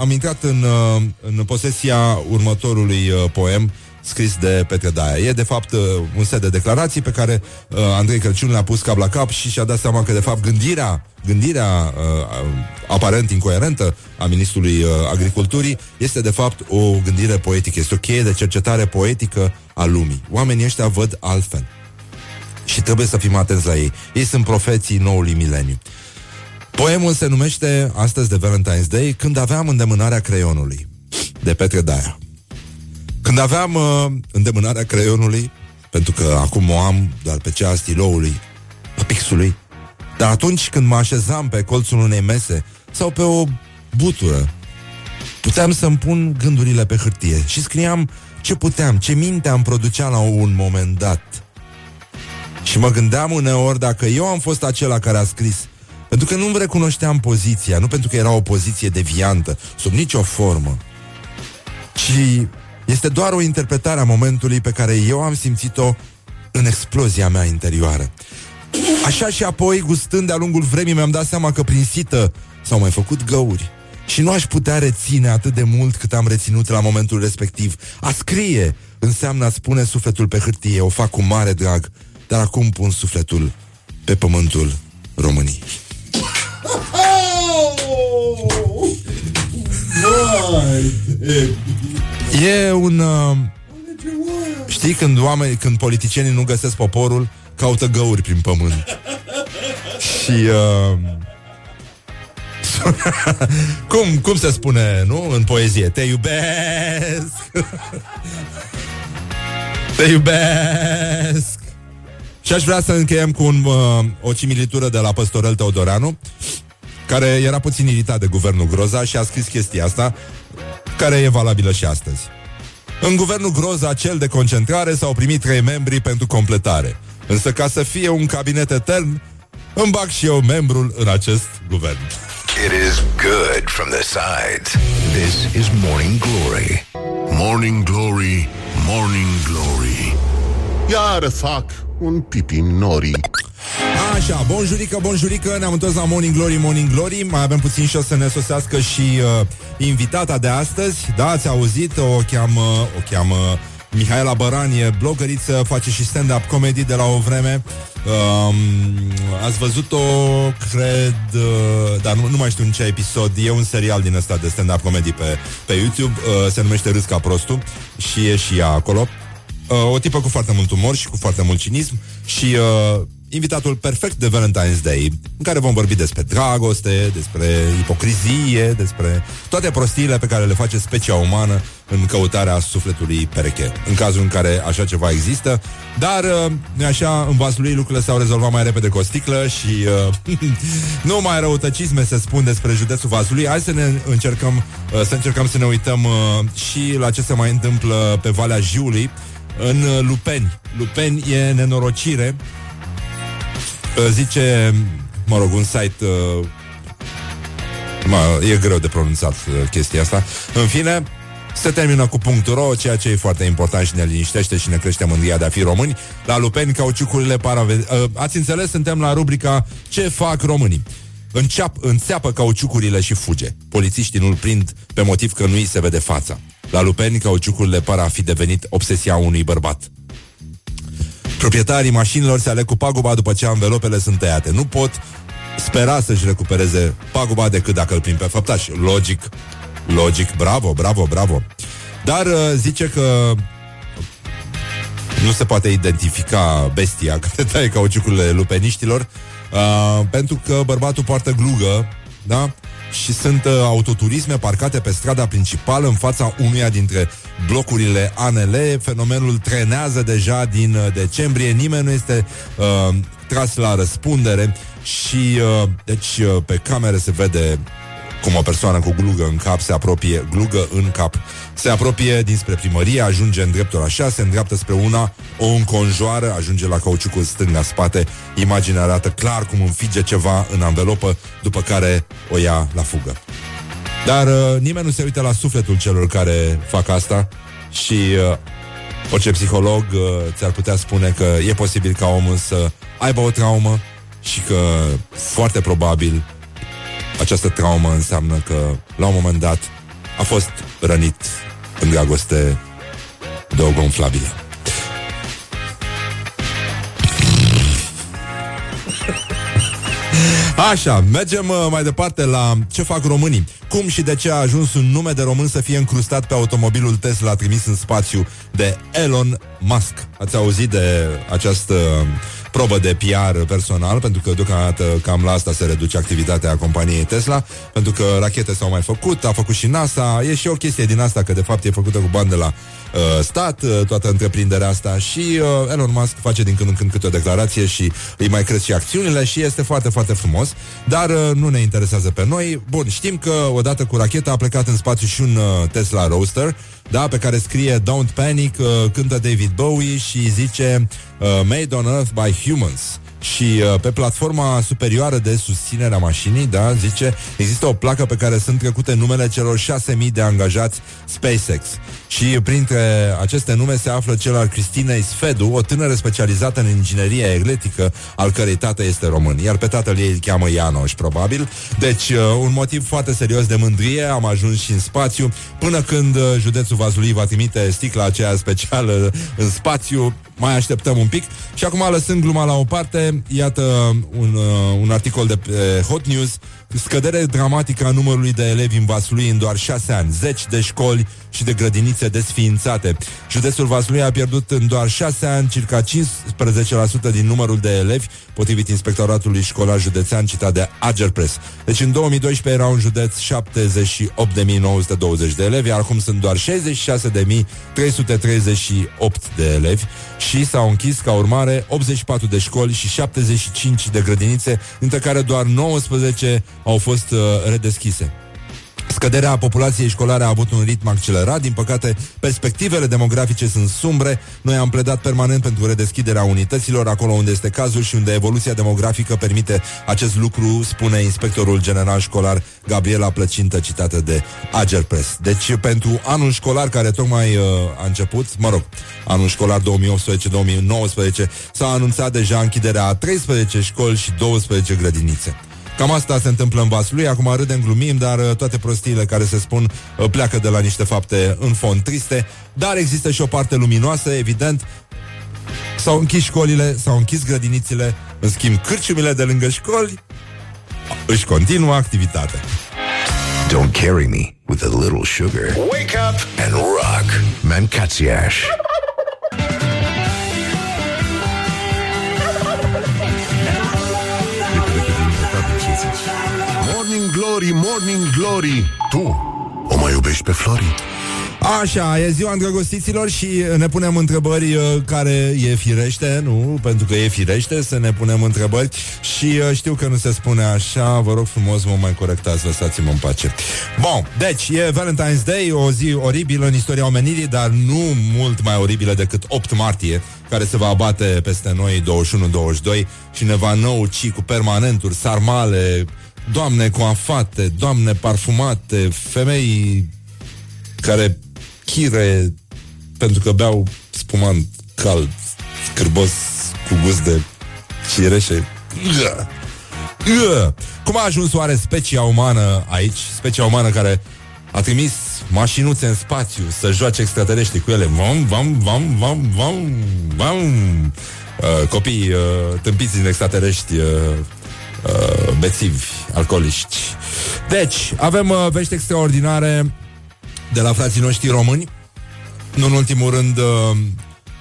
am intrat în, uh, în posesia următorului uh, poem scris de Petre Daia. E, de fapt, uh, un set de declarații pe care uh, Andrei Crăciun le-a pus cap la cap și și-a dat seama că, de fapt, gândirea, gândirea uh, aparent incoerentă a Ministrului uh, Agriculturii este, de fapt, o gândire poetică. Este o cheie de cercetare poetică a lumii. Oamenii ăștia văd altfel. Și trebuie să fim atenți la ei. Ei sunt profeții noului mileniu. Poemul se numește astăzi de Valentine's Day Când aveam îndemânarea creionului De Petre Daia. Când aveam uh, îndemânarea creionului Pentru că acum o am doar pe cea a stiloului A pixului Dar atunci când mă așezam pe colțul unei mese Sau pe o butură Puteam să-mi pun gândurile pe hârtie Și scriam ce puteam, ce minte am producea la un moment dat. Și mă gândeam uneori dacă eu am fost acela care a scris pentru că nu-mi recunoșteam poziția, nu pentru că era o poziție deviantă, sub nicio formă, ci este doar o interpretare a momentului pe care eu am simțit-o în explozia mea interioară. Așa și apoi, gustând de-a lungul vremii, mi-am dat seama că prin sită s-au mai făcut găuri. Și nu aș putea reține atât de mult cât am reținut la momentul respectiv. A scrie înseamnă a spune sufletul pe hârtie, o fac cu mare drag. dar acum pun sufletul pe pământul României. E un... Uh, știi când oameni, când politicienii nu găsesc poporul, caută găuri prin pământ. Și... Uh, [LAUGHS] cum, cum se spune, nu? În poezie. Te iubesc! [LAUGHS] Te iubesc! Și aș vrea să încheiem cu un, uh, o similitură de la Păstorel Teodoreanu, care era puțin iritat de guvernul Groza și a scris chestia asta, care e valabilă și astăzi. În guvernul Groza, cel de concentrare, s-au primit trei membri pentru completare. Însă ca să fie un cabinet etern, îmi bag și eu membrul în acest guvern. It is good from the sides. This is Morning Glory. Morning Glory, Morning Glory. Iar fac un pipi nori. Așa, bonjurică, bonjurică, ne-am întors la Morning Glory, Morning Glory. Mai avem puțin și o să ne sosească și uh, invitata de astăzi. Da, ați auzit, o cheamă, o cheamă Mihaela Băran e blogăriță, face și stand-up comedy de la o vreme. Um, Ați văzut-o, cred, uh, dar nu, nu mai știu în ce episod. E un serial din ăsta de stand-up comedy pe, pe YouTube uh, Se numește Râs ca prostul Și e și ea acolo uh, O tipă cu foarte mult umor și cu foarte mult cinism Și uh, invitatul perfect de Valentine's Day, în care vom vorbi despre dragoste, despre ipocrizie, despre toate prostiile pe care le face specia umană în căutarea sufletului pereche, în cazul în care așa ceva există. Dar, uh, așa, în vasul lui lucrurile s-au rezolvat mai repede cu o sticlă și uh, [LAUGHS] nu mai răutăcisme se spun despre județul vasului. Hai să ne încercăm, uh, să încercăm să ne uităm uh, și la ce se mai întâmplă pe Valea Jiului, în uh, Lupeni. Lupeni e nenorocire Uh, zice, mă rog, un site uh, mă, e greu de pronunțat uh, chestia asta. În fine, se termină cu .ro, ceea ce e foarte important și ne liniștește și ne crește mândria de a fi români. La Lupeni, cauciucurile parave... Uh, ați înțeles, suntem la rubrica Ce fac românii? Înceap, înțeapă cauciucurile și fuge. Polițiștii nu-l prind pe motiv că nu-i se vede fața. La Lupeni, cauciucurile par a fi devenit obsesia unui bărbat. Proprietarii mașinilor se aleg cu paguba după ce anvelopele sunt tăiate. Nu pot spera să-și recupereze paguba decât dacă îl prind pe făptaș. Logic, logic, bravo, bravo, bravo. Dar uh, zice că nu se poate identifica bestia [LAUGHS] care taie cauciucurile lupeniștilor uh, pentru că bărbatul poartă glugă, da? și sunt uh, autoturisme parcate pe strada principală în fața unuia dintre blocurile ANL. Fenomenul trenează deja din uh, decembrie, nimeni nu este uh, tras la răspundere și uh, deci uh, pe camere se vede cum o persoană cu glugă în cap se apropie, glugă în cap, se apropie dinspre primărie, ajunge în dreptul așa, se îndreaptă spre una, o înconjoară, ajunge la cauciucul stâng la spate, imaginea arată clar cum înfige ceva în anvelopă, după care o ia la fugă. Dar uh, nimeni nu se uită la sufletul celor care fac asta și uh, orice psiholog uh, ți-ar putea spune că e posibil ca omul să aibă o traumă și că foarte probabil această traumă înseamnă că la un moment dat a fost rănit în dragoste de o gonflabilă. Așa, mergem uh, mai departe la ce fac românii. Cum și de ce a ajuns un nume de român să fie încrustat pe automobilul Tesla trimis în spațiu de Elon Musk. Ați auzit de această probă de PR personal, pentru că deocamdată cam la asta se reduce activitatea companiei Tesla, pentru că rachete s-au mai făcut, a făcut și NASA, e și o chestie din asta, că de fapt e făcută cu bani de la uh, stat, uh, toată întreprinderea asta și uh, Elon Musk face din când în când câte o declarație și îi mai cresc și acțiunile și este foarte, foarte frumos, dar uh, nu ne interesează pe noi. Bun, știm că odată cu racheta a plecat în spațiu și un uh, Tesla Roadster, da, pe care scrie Don't Panic, uh, cântă David Bowie și zice uh, Made on Earth by Humans. Și uh, pe platforma superioară de susținere a mașinii, da, zice, există o placă pe care sunt trecute numele celor 6.000 de angajați SpaceX. Și printre aceste nume se află cel al Cristinei Sfedu, o tânără specializată în inginerie electrică, al cărei tată este român, iar pe tatăl ei îl cheamă Ianoș, probabil. Deci, uh, un motiv foarte serios de mândrie, am ajuns și în spațiu, până când uh, județul Vazului va trimite sticla aceea specială în spațiu, mai așteptăm un pic. Și acum, lăsând gluma la o parte, iată un, uh, un articol de pe Hot News Scădere dramatică a numărului de elevi în Vaslui în doar șase ani, zeci de școli și de grădinițe desființate. Județul Vaslui a pierdut în doar șase ani circa 15% din numărul de elevi, potrivit Inspectoratului Școlar Județean citat de Agerpres. Deci în 2012 era un județ 78.920 de elevi, iar acum sunt doar 66.338 de elevi și s-au închis ca urmare 84 de școli și 75 de grădinițe, dintre care doar 19 au fost uh, redeschise. Scăderea populației școlare a avut un ritm accelerat. Din păcate, perspectivele demografice sunt sumbre. Noi am pledat permanent pentru redeschiderea unităților acolo unde este cazul și unde evoluția demografică permite acest lucru, spune inspectorul general școlar Gabriela Plăcintă, citată de Agerpress. Deci, pentru anul școlar care tocmai uh, a început, mă rog, anul școlar 2018-2019, s-a anunțat deja închiderea a 13 școli și 12 grădinițe. Cam asta se întâmplă în Vaslui, acum râdem, glumim, dar uh, toate prostiile care se spun uh, pleacă de la niște fapte în fond triste, dar există și o parte luminoasă, evident, S-au închis școlile, s-au închis grădinițile, în schimb cârciumile de lângă școli își continuă activitatea. Don't carry me with a little sugar. Wake up and rock. Mancațiaș. Morning Glory, Morning Glory Tu o mai iubești pe Flori? Așa, e ziua îndrăgostiților și ne punem întrebări uh, care e firește, nu? Pentru că e firește să ne punem întrebări și uh, știu că nu se spune așa, vă rog frumos, mă mai corectați, lăsați-mă în pace. Bun, deci e Valentine's Day, o zi oribilă în istoria omenirii, dar nu mult mai oribilă decât 8 martie, care se va abate peste noi 21-22 și ne va năuci cu permanenturi, sarmale, doamne coafate, doamne parfumate, femei care chire pentru că beau spumant cald, scârbos, cu gust de cireșe. Ia! Ia! Cum a ajuns oare specia umană aici? Specia umană care a trimis mașinuțe în spațiu să joace extraterestri cu ele. Vam, vam, vam, vam, vam, vam. Uh, copii uh, tâmpiți din extraterestri uh, uh, bețivi, alcooliști. Deci, avem uh, vești extraordinare de la frații noștri români. Nu în ultimul rând, uh,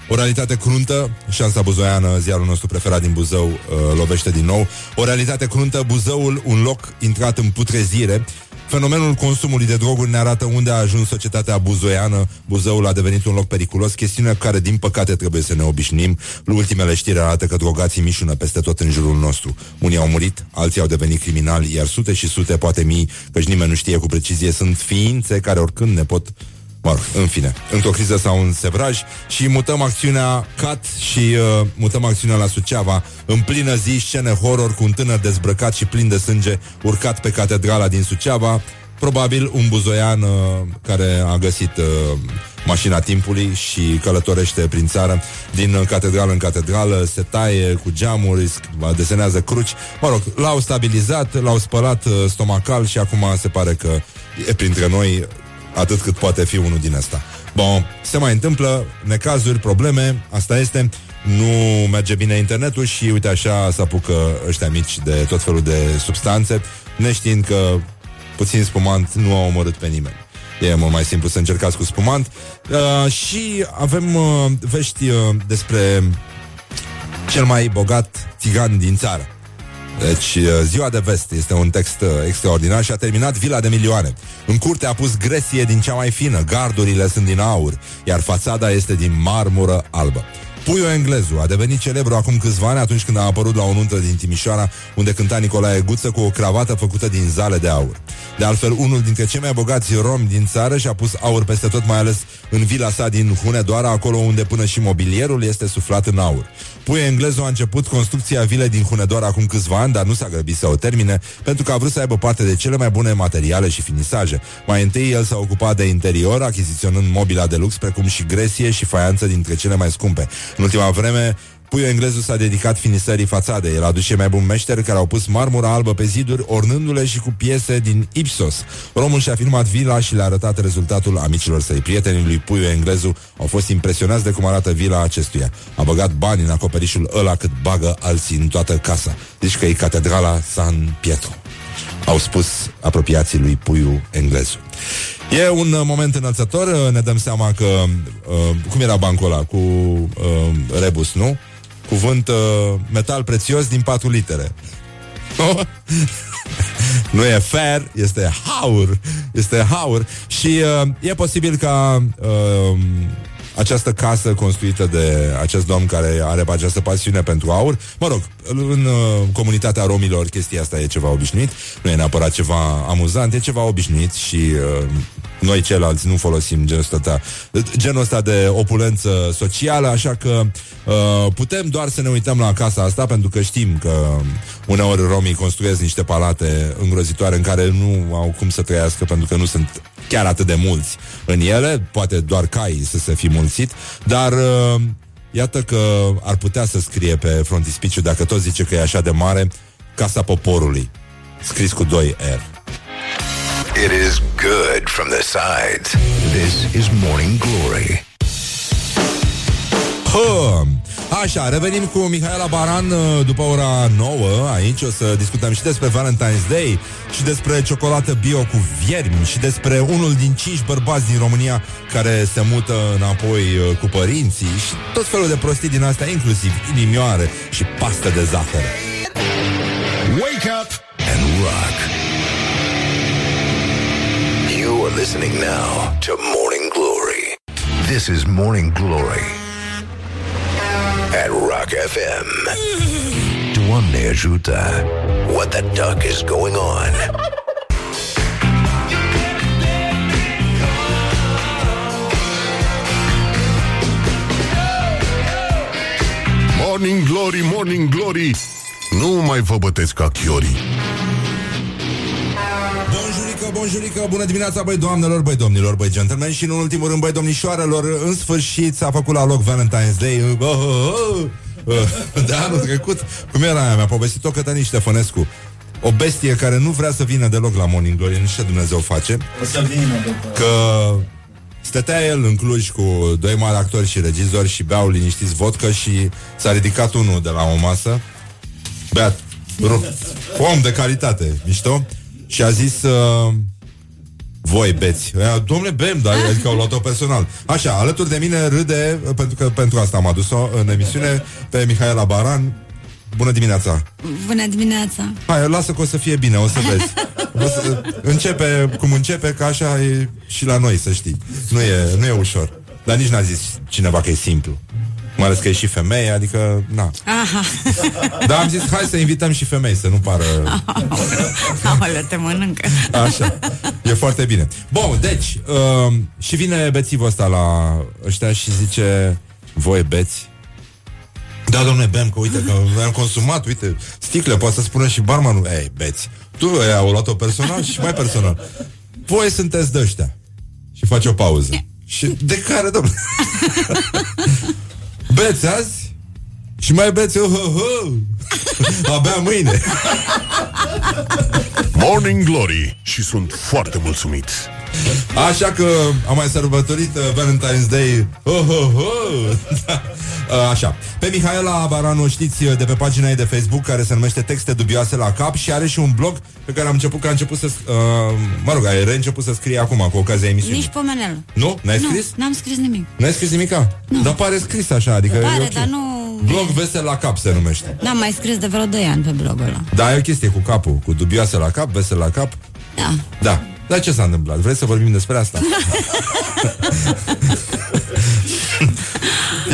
o realitate cruntă, șansa buzoiană, ziarul nostru preferat din Buzău, uh, lovește din nou. O realitate cruntă, Buzăul, un loc intrat în putrezire. Fenomenul consumului de droguri ne arată unde a ajuns societatea buzoiană. Buzăul a devenit un loc periculos, chestiune cu care, din păcate, trebuie să ne obișnim. Ultimele știri arată că drogații mișună peste tot în jurul nostru. Unii au murit, alții au devenit criminali, iar sute și sute, poate mii, căci nimeni nu știe cu precizie, sunt ființe care oricând ne pot Mă rog, în fine, într-o criză sau un sevraj și mutăm acțiunea CAT și uh, mutăm acțiunea la Suceava. În plină zi, scene horror cu un tânăr dezbrăcat și plin de sânge urcat pe catedrala din Suceava, probabil un buzoian uh, care a găsit uh, mașina timpului și călătorește prin țară. Din catedrală în catedrală, se taie cu geamuri, desenează cruci. Mă rog, l-au stabilizat, l-au spălat uh, stomacal și acum se pare că e printre noi atât cât poate fi unul din asta. Bun, se mai întâmplă necazuri, probleme, asta este, nu merge bine internetul și uite așa se apucă ăștia mici de tot felul de substanțe, neștiind că puțin spumant nu a omorât pe nimeni. E mult mai simplu să încercați cu spumant. Uh, și avem uh, vești uh, despre cel mai bogat țigan din țară. Deci, uh, Ziua de Vest este un text uh, extraordinar și a terminat Vila de Milioane. În curte a pus gresie din cea mai fină, gardurile sunt din aur, iar fațada este din marmură albă. Puiu Englezu a devenit celebru acum câțiva ani atunci când a apărut la o nuntă din Timișoara, unde cânta Nicolae Guță cu o cravată făcută din zale de aur. De altfel, unul dintre cei mai bogați romi din țară și-a pus aur peste tot, mai ales în vila sa din Hunedoara, acolo unde până și mobilierul este suflat în aur. Puiu Englezu a început construcția vilei din Hunedoara acum câțiva ani, dar nu s-a grăbit să o termine, pentru că a vrut să aibă parte de cele mai bune materiale și finisaje. Mai întâi, el s-a ocupat de interior, achiziționând mobila de lux, precum și gresie și faianță dintre cele mai scumpe. În ultima vreme, Puiul englezul s-a dedicat finisării fațadei. El a adus cei mai buni meșteri care au pus marmura albă pe ziduri, ornându-le și cu piese din Ipsos. Romul și-a filmat vila și le-a arătat rezultatul amicilor săi. Prietenii lui Puiu englezul au fost impresionați de cum arată vila acestuia. A băgat bani în acoperișul ăla cât bagă alții în toată casa. Deci că e catedrala San Pietro. Au spus apropiații lui Puiu englezul. E un uh, moment înălțător, uh, ne dăm seama că uh, cum era bancul ăla cu uh, rebus, nu? Cuvânt uh, metal prețios din patru litere. [LAUGHS] nu e fair, este haur, este haur și uh, e posibil ca uh, această casă construită de acest domn care are această pasiune pentru aur. Mă rog, în uh, comunitatea romilor chestia asta e ceva obișnuit, nu e neapărat ceva amuzant, e ceva obișnuit și uh, noi ceilalți nu folosim genul ăsta, genul ăsta de opulență socială, așa că uh, putem doar să ne uităm la casa asta pentru că știm că uneori romii construiesc niște palate îngrozitoare în care nu au cum să trăiască pentru că nu sunt chiar atât de mulți în ele, poate doar cai să se fi mulțit, dar uh, iată că ar putea să scrie pe frontispiciu, dacă tot zice că e așa de mare, Casa Poporului, scris cu 2 R. It is good from the sides. This is Morning Glory. Hă! Așa, revenim cu Mihaela Baran uh, după ora 9 aici. O să discutăm și despre Valentine's Day și despre ciocolată bio cu viermi și despre unul din cinci bărbați din România care se mută înapoi uh, cu părinții și tot felul de prostii din astea, inclusiv inimioare și pastă de zahăr. Wake up and rock. Are listening now to Morning Glory. This is Morning Glory at Rock FM. Doamne ajută! What the duck is going on? Morning Glory, Morning Glory Nu mai vă bătesc ca chiorii Bunjurică, bunjurică, bună dimineața, băi doamnelor, băi domnilor, băi gentlemen Și în ultimul rând, băi domnișoarelor În sfârșit s-a făcut la loc Valentine's Day uh, uh, uh, De anul trecut Cum era aia? Mi-a povestit-o Cătălin Ștefănescu o bestie care nu vrea să vină deloc la Morning Glory, nu știu ce Dumnezeu face. O să vină după. Că stătea el în Cluj cu doi mari actori și regizori și beau liniștiți vodcă și s-a ridicat unul de la o masă, beat, ru- om de calitate, mișto, și a zis... Uh, voi beți. Aia, Domnule, bem, dar [LAUGHS] adică au luat-o personal. Așa, alături de mine râde, pentru că pentru asta am adus-o în emisiune, pe Mihaela Baran. Bună dimineața! Bună dimineața! Hai, lasă că o să fie bine, o să vezi. O să, începe cum începe, că așa e și la noi, să știi. Nu e, nu e ușor. Dar nici n-a zis cineva că e simplu. Mai ales că e și femeie, adică, na. Aha. Dar am zis, hai să invităm și femei, să nu pară... [LAUGHS] Aoleu, te mănâncă. Așa. E foarte bine. Bun, deci, uh, și vine bețivul ăsta la ăștia și zice, voi beți? Da, domnule, bem, că uite, că am consumat, uite, sticle, poate să spună și barmanul, ei, beți. Tu ai au luat-o personal și mai personal. Voi sunteți de ăștia. Și face o pauză. Și de care, domnule? [LAUGHS] beți azi? Și mai beți, oh, oh, oh. [LAUGHS] Abia mâine. Morning Glory Și sunt foarte mulțumit Așa că am mai sărbătorit uh, Valentine's Day oh, oh, oh. Da. Uh, Așa Pe Mihaela Baranu știți uh, de pe pagina ei de Facebook Care se numește Texte dubioase la cap Și are și un blog pe care am început Că a început să uh, Mă rog, a reînceput să scrie acum Cu ocazia emisiunii Nici pomenel. Nu? N-ai Nu, scris? n-am scris nimic. N-ai scris nimica? Nu. Dar pare scris așa adică e Pare, ok. dar nu... Blog vesel la cap se numește N-am mai scris de vreo 2 ani pe blogul ăla. Da, e o chestie cu capul Cu dubioase la cap, vesel la cap Da. Da. Dar ce s-a întâmplat? Vreți să vorbim despre asta? [LAUGHS]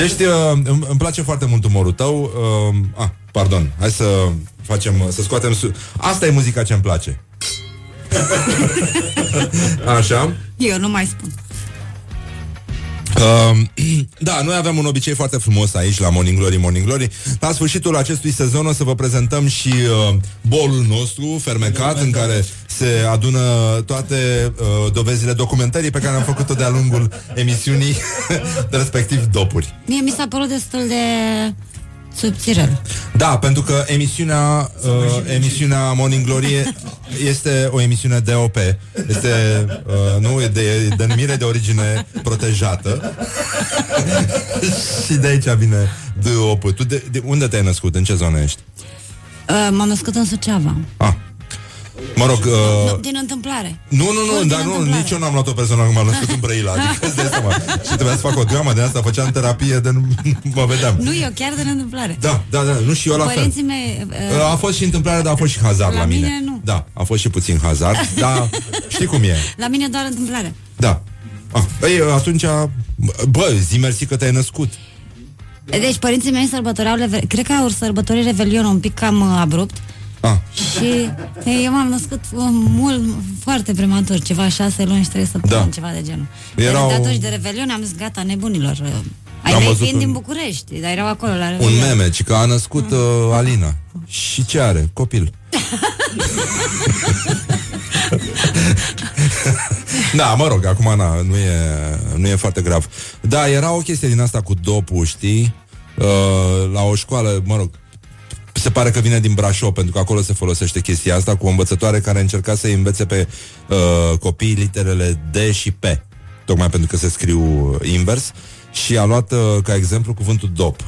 Ești, uh, îmi, îmi place foarte mult umorul tău. Uh, ah, pardon. Hai să facem, să scoatem... Su- asta e muzica ce îmi place. [LAUGHS] Așa. Eu nu mai spun. Uh, [CLEARS THROAT] da, noi avem un obicei foarte frumos aici la Morning Glory, Morning Glory. La sfârșitul acestui sezon o să vă prezentăm și uh, bolul nostru fermecat în care se adună toate uh, dovezile documentării pe care am făcut-o de-a lungul emisiunii, [LAUGHS] respectiv dopuri. Mie mi s-a părut destul de Subțirel. Da, pentru că emisiunea uh, emisiunea Morning Glory este o emisiune DOP. Este uh, nu e de denumire de origine protejată. [LAUGHS] și de aici vine DOP. Tu de, de unde te-ai născut? În ce zonă ești? Uh, m-am născut în Suceava. Ah. Mă rog, uh, Nu, din întâmplare. Nu, nu, nu, Din dar nu, întâmplare. nici eu n-am luat o persoană că m-am născut în Brăila [LAUGHS] Adică îți dai seama Și trebuia să fac o dramă de asta Făceam terapie de nu [LAUGHS] mă vedeam Nu, eu chiar din întâmplare. Da, da, da, nu și eu la fel Părinții mei... Uh, A fost și întâmplare, dar a fost și hazard la, La mine. mine nu. Da, a fost și puțin hazard, [LAUGHS] dar știi cum e. la mine doar întâmplare. Da. Ah, ei, atunci, bă, zi mersi că te-ai născut. Deci părinții mei sărbătoreau, leve- cred că au sărbătorit Revelionul un pic cam uh, abrupt Ah. și eu m-am născut uh, mult, foarte prematur, ceva șase luni și trei săptămâni, Da. ceva de genul. Erau- Deci de atunci de Revelion am zis, gata, nebunilor. uh, Ai Am mei văzut fiind un- din București, dar erau acolo la Un Revelion. meme, ci că a născut uh, Alina. Și ce are? Copil. [LAUGHS] da, mă rog, acum na, nu, e, nu e foarte grav. Da, era o chestie din asta cu dopul, știi? Uh, la o școală, mă rog, se pare că vine din Brașov, pentru că acolo se folosește chestia asta cu o învățătoare care încerca să învețe pe uh, copii literele D și P, tocmai pentru că se scriu uh, invers, și a luat uh, ca exemplu cuvântul dop.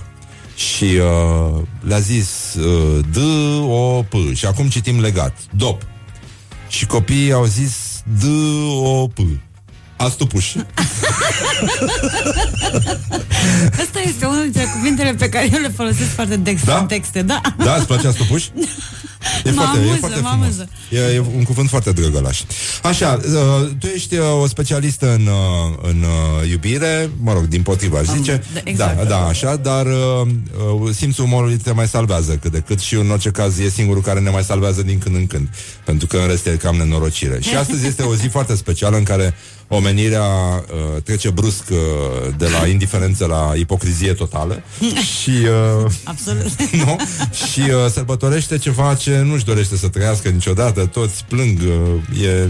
Și uh, le-a zis uh, D-O-P și acum citim legat, dop. Și copiii au zis D-O-P. Astupuș. [LAUGHS] Asta este unul dintre cuvintele pe care eu le folosesc foarte des Da? în texte, da. Da, îți place astupuș? [LAUGHS] E Mă foarte, e amuză, foarte mă frumos. amuză. E, e un cuvânt foarte drăgălaș. Așa, uh, tu ești uh, o specialistă în, uh, în uh, iubire, mă rog, din potriva, aș zice. da, exact. Da, da, așa, dar uh, uh, simțul umorului te mai salvează cât de cât și în orice caz e singurul care ne mai salvează din când în când, pentru că în rest e cam nenorocire. Și [LAUGHS] astăzi este o zi foarte specială în care omenirea uh, trece brusc uh, de la indiferență la ipocrizie totală [LAUGHS] și uh, Absolut. [LAUGHS] nu? Și uh, sărbătorește ceva ce nu-și dorește să trăiască niciodată, toți plâng, uh, e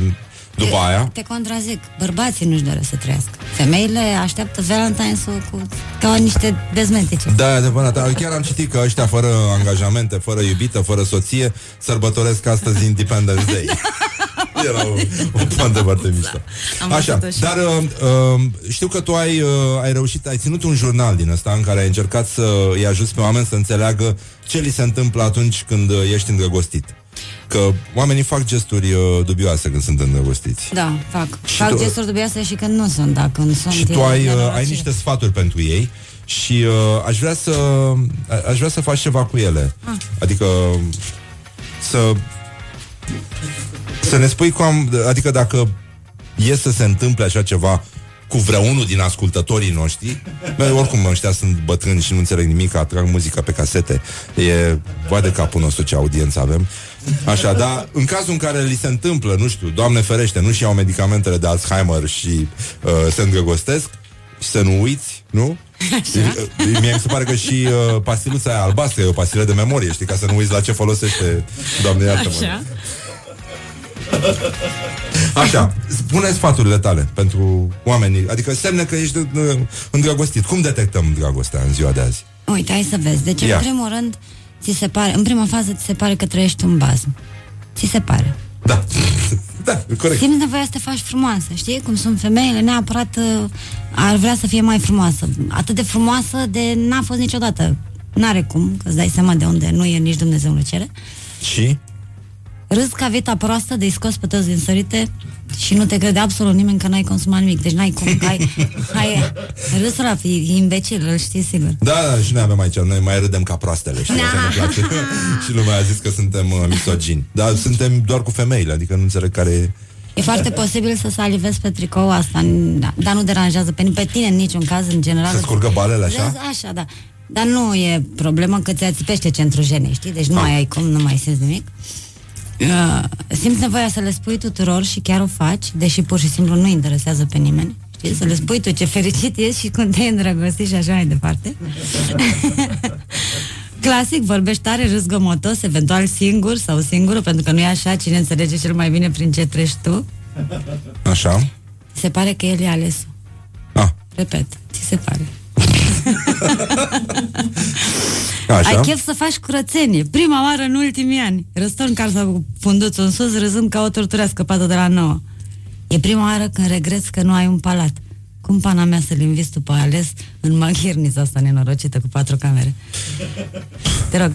după aia. Te contrazic. Bărbații nu-și doresc să trăiască. Femeile așteaptă Valentine's-ul cu, ca niște dezmentice. Da, e adevărat. Dar Chiar am citit că ăștia fără angajamente, fără iubită, fără soție, sărbătoresc astăzi Independence Day. [LAUGHS] Era o, o poantă foarte mișto. Am Așa, văzut-o și dar uh, uh, știu că tu ai, uh, ai reușit, ai ținut un jurnal din ăsta în care ai încercat să îi ajuți pe oameni să înțeleagă ce li se întâmplă atunci când uh, ești îndrăgostit. Că oamenii fac gesturi uh, dubioase când sunt îndrăgostiți. Da, fac. Și fac tu- gesturi dubioase și când nu sunt, dacă când sunt Și e tu ai, uh, nenorocire. ai niște sfaturi pentru ei și uh, aș vrea să a- aș vrea să faci ceva cu ele. Ah. Adică să să ne spui cum, adică dacă e să se întâmple așa ceva cu vreunul din ascultătorii noștri Bă, Oricum ăștia sunt bătrâni și nu înțeleg nimic Atrag muzica pe casete E vai de capul nostru ce audiență avem Așa, dar în cazul în care li se întâmplă Nu știu, Doamne ferește Nu-și iau medicamentele de Alzheimer Și uh, se îndrăgostesc Și să nu uiți, nu? Așa. Mie mi se pare că și uh, pastiluța aia albastră E o pastilă de memorie, știi? Ca să nu uiți la ce folosește Doamne iartă-mă Așa. [LAUGHS] Așa, spune sfaturile tale pentru oamenii, adică semne că ești uh, îndrăgostit. Cum detectăm dragostea în ziua de azi? Uite, hai să vezi. Deci, Ia. în primul rând, ți se pare, în prima fază ți se pare că trăiești un bazm. Ți se pare. Da, [LAUGHS] da, corect. Simți nevoia să te faci frumoasă, știi? Cum sunt femeile, neapărat uh, ar vrea să fie mai frumoasă. Atât de frumoasă de n-a fost niciodată. N-are cum, că îți dai seama de unde nu e nici Dumnezeu nu cere. Și? Râzi ca vita proastă de-i scos pe toți din sărite și nu te crede absolut nimeni că n-ai consumat nimic. Deci n-ai cum, că ai, ai râsul ăla, e imbecil, îl știi sigur. Da, da, și noi avem aici, noi mai râdem ca proastele, știi, asta ne place. [LAUGHS] și lumea a zis că suntem uh, misogini. Dar suntem doar cu femeile, adică nu înțeleg care e... E foarte posibil să salivezi pe tricou asta, n- da, dar nu deranjează pe, pe tine în niciun caz, în general. Să scurgă balele așa? Da, Așa, da. Dar nu e problemă că ți ațipește centrul genei, știi? Deci nu Ah. mai ai cum, nu mai simți nimic. Uh, simți nevoia să le spui tuturor și chiar o faci, deși pur și simplu nu interesează pe nimeni. Știi? Să le spui tu ce fericit ești și cum te-ai îndrăgostit și așa mai departe. [LAUGHS] Clasic, vorbești tare, râs gomotos, eventual singur sau singură, pentru că nu e așa, cine înțelege cel mai bine prin ce treci tu. Așa? Se pare că el e ales. Ah. Repet, ți se pare. [LAUGHS] Așa. Ai chef să faci curățenie. Prima oară în ultimii ani. Răstor în care s-a fundut în sus, râzând ca o tortură scăpată de la nouă. E prima oară când regreți că nu ai un palat. Cum pana mea să-l inviți tu pe ales în maghirnița asta nenorocită cu patru camere? Te rog.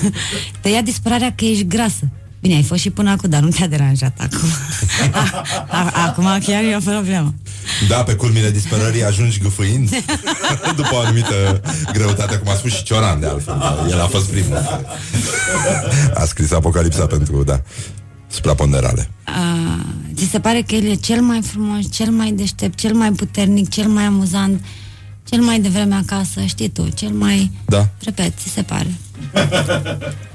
[LAUGHS] Te ia disperarea că ești grasă. Bine, ai fost și până acum, dar nu te-a deranjat acum. [LAUGHS] acum chiar e o problemă. Da, pe culmile disperării ajungi gâfâind [LAUGHS] După o anumită greutate Cum a spus și Cioran de altfel El a fost primul A scris Apocalipsa pentru, da Supraponderale A, ți se pare că el e cel mai frumos, cel mai deștept, cel mai puternic, cel mai amuzant, cel mai de vreme acasă, știi tu, cel mai... Da. Repet, ți se pare. [LAUGHS]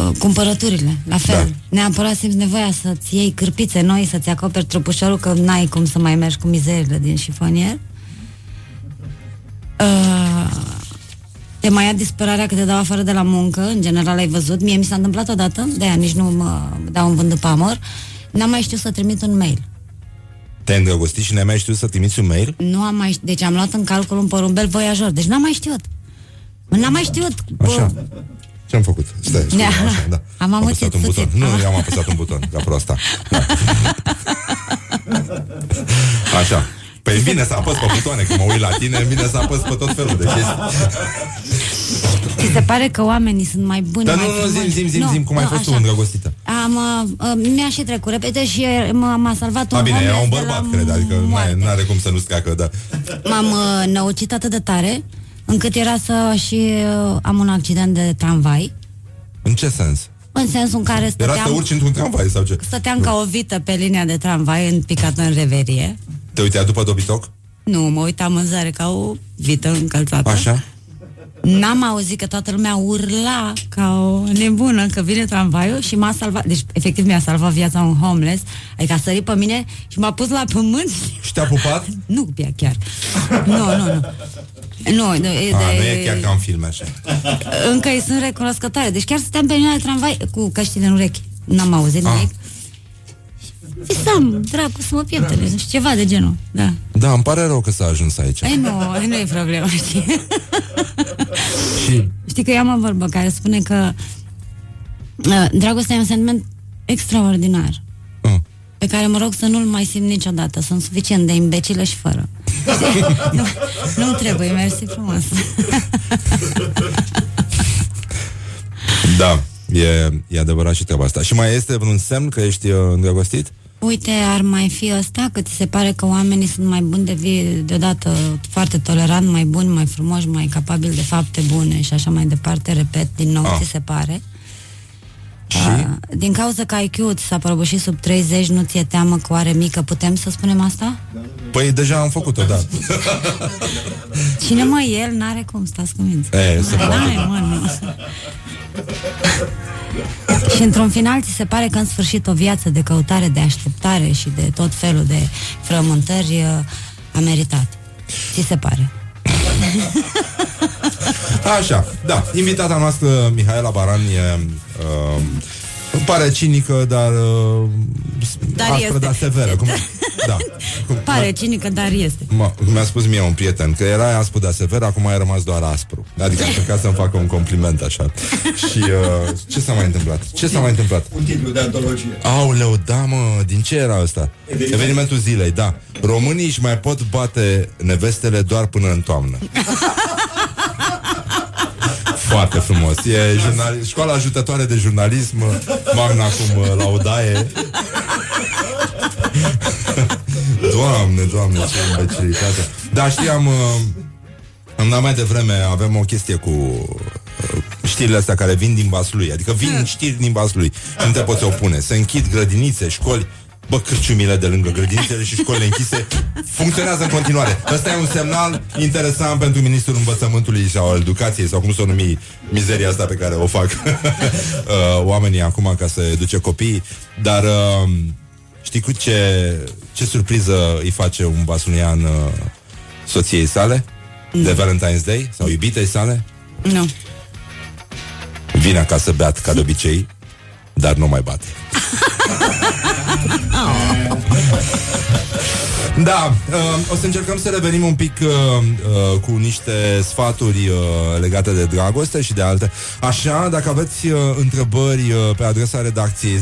A, cumpărăturile, la fel. Da. Neapărat simți nevoia să-ți iei cârpițe noi, să-ți acoperi trupușorul, că n-ai cum să mai mergi cu mizerile din șifonier. Uh, te mai ia disperarea că te dau afară de la muncă, în general ai văzut, mie mi s-a întâmplat odată, de aia nici nu mă dau în vânt după amor, n-am mai știut să trimit un mail. Te-ai îndrăgostit și n-ai mai știut să trimiți un mail? Nu am mai știut, deci am luat în calcul un porumbel voiajor, deci n-am mai știut. N-am mai știut. Așa. Ce-am făcut? Stai, scuze, așa, da. [LAUGHS] Am am apăsat un buton. Nu, am... eu am apăsat un buton, ca proasta. Da. Așa. Păi e bine să apăs pe butoane, că mă uit la tine, e bine să apăs pe tot felul de chestii. Ți se pare că oamenii sunt mai buni, Dar mai nu, nu, frumoși? zim, zim, zim, Nu, zim, cum ai nu, fost tu așa. îndrăgostită? Am, uh, uh, mi-a și trecut repede și uh, m- m-a salvat un A, bine, era homeless un de bărbat, la cred, adică moarte. nu are cum să nu-ți treacă, da. M-am uh, năucit atât de tare încât era să și uh, am un accident de tramvai În ce sens? în sensul în care Era să stăteam, urci într-un tramvai sau ce? stăteam ca o vită pe linia de tramvai în picat în reverie. Te uitai după dobitoc? Nu, mă uitam în zare ca o vită încălțată. Așa? N-am auzit că toată lumea urla ca o nebună că vine tramvaiul și m-a salvat. Deci, efectiv, mi-a salvat viața un homeless. Adică a sărit pe mine și m-a pus la pământ. Și te-a pupat? Nu, bia chiar. Nu, nu, nu. Nu, nu, e, A, de, nu e chiar ca în filme așa. [LAUGHS] încă îi sunt recunoscătoare. Deci chiar stăteam pe linia de tramvai cu căștile în urechi. N-am auzit Ah. nimic. Visam, dracu, să mă pieptele, nu știu, ceva de genul, da. Da, îmi pare rău că s-a ajuns aici. Ei, nu, nu e problema, [LAUGHS] știi? [LAUGHS] Și Știi că eu am o vorbă care spune că uh, dragostea e un sentiment extraordinar uh, pe care mă rog să nu-l mai simt niciodată. Sunt suficient de imbecilă și fără. Știi? [LAUGHS] nu, nu trebuie, mersi frumos. da, e, e adevărat și treaba asta. Și mai este vreun semn că ești uh, îndrăgostit? Uite, ar mai fi ăsta, că ți se pare că oamenii sunt mai buni de vie, deodată foarte tolerant, mai buni, mai frumoși, mai capabili de fapte bune și așa mai departe, repet, din nou, Ah. ți se pare. Și? Uh, din cauza că IQ ți s-a prăbușit sub 30, nu ți-e teamă că o are mică, putem să spunem asta? Păi deja am făcut-o, da. [LAUGHS] Cine mă, el n-are cum, stați cu minți. E, se poate. N-are, mă, nu. [LAUGHS] și într-un final ți se pare că în sfârșit o viață de căutare, de așteptare și de tot felul de frământări uh, a meritat. Ți se pare? Așa, da. Invitata noastră, Mihaela Baran, e... Uh, îmi pare cinică, dar... Uh, Dar aspră, este. dar severă. Cum, da. Cum, Pare cinică, dar este. M- mi-a spus mie un prieten că era aspru de sever, acum ai rămas doar aspru. Adică aș încercat să-mi facă un compliment așa. Și uh, ce s-a mai întâmplat? Ce s-a mai întâmplat? Un titlu de antologie. Aoleu, da mă, din ce era ăsta? Eveniment. Evenimentul zilei, da. Românii își mai pot bate nevestele doar până în toamnă. [LAUGHS] Foarte frumos. E jurnali- școala ajutătoare de jurnalism, magna cum uh, laudaie. Doamne, doamne, ce imbecilitate. Da, știam, uh, am mai devreme avem o chestie cu uh, știrile astea care vin din Vaslui, adică vin știri din Vaslui, nu te poți opune. Se închid grădinițe, școli, Bă, cârciumile de lângă grădinițele și școlile închise funcționează în continuare. Ăsta e un semnal interesant pentru Ministrul Învățământului sau al Educației, sau cum să o numi mizeria asta pe care o fac [LAUGHS] uh, oamenii acum ca să educe copiii. Dar uh, știi cu ce, ce surpriză îi face un basunian uh, soției sale? De Valentine's Day? Sau iubitei sale? Nu. Vine acasă beat, ca de obicei, dar nu mai bate. [LAUGHS] Da, uh, o să încercăm să revenim un pic uh, uh, cu niște sfaturi uh, legate de dragoste și de alte. Așa, dacă aveți uh, întrebări uh, pe adresa redacției 0729001122,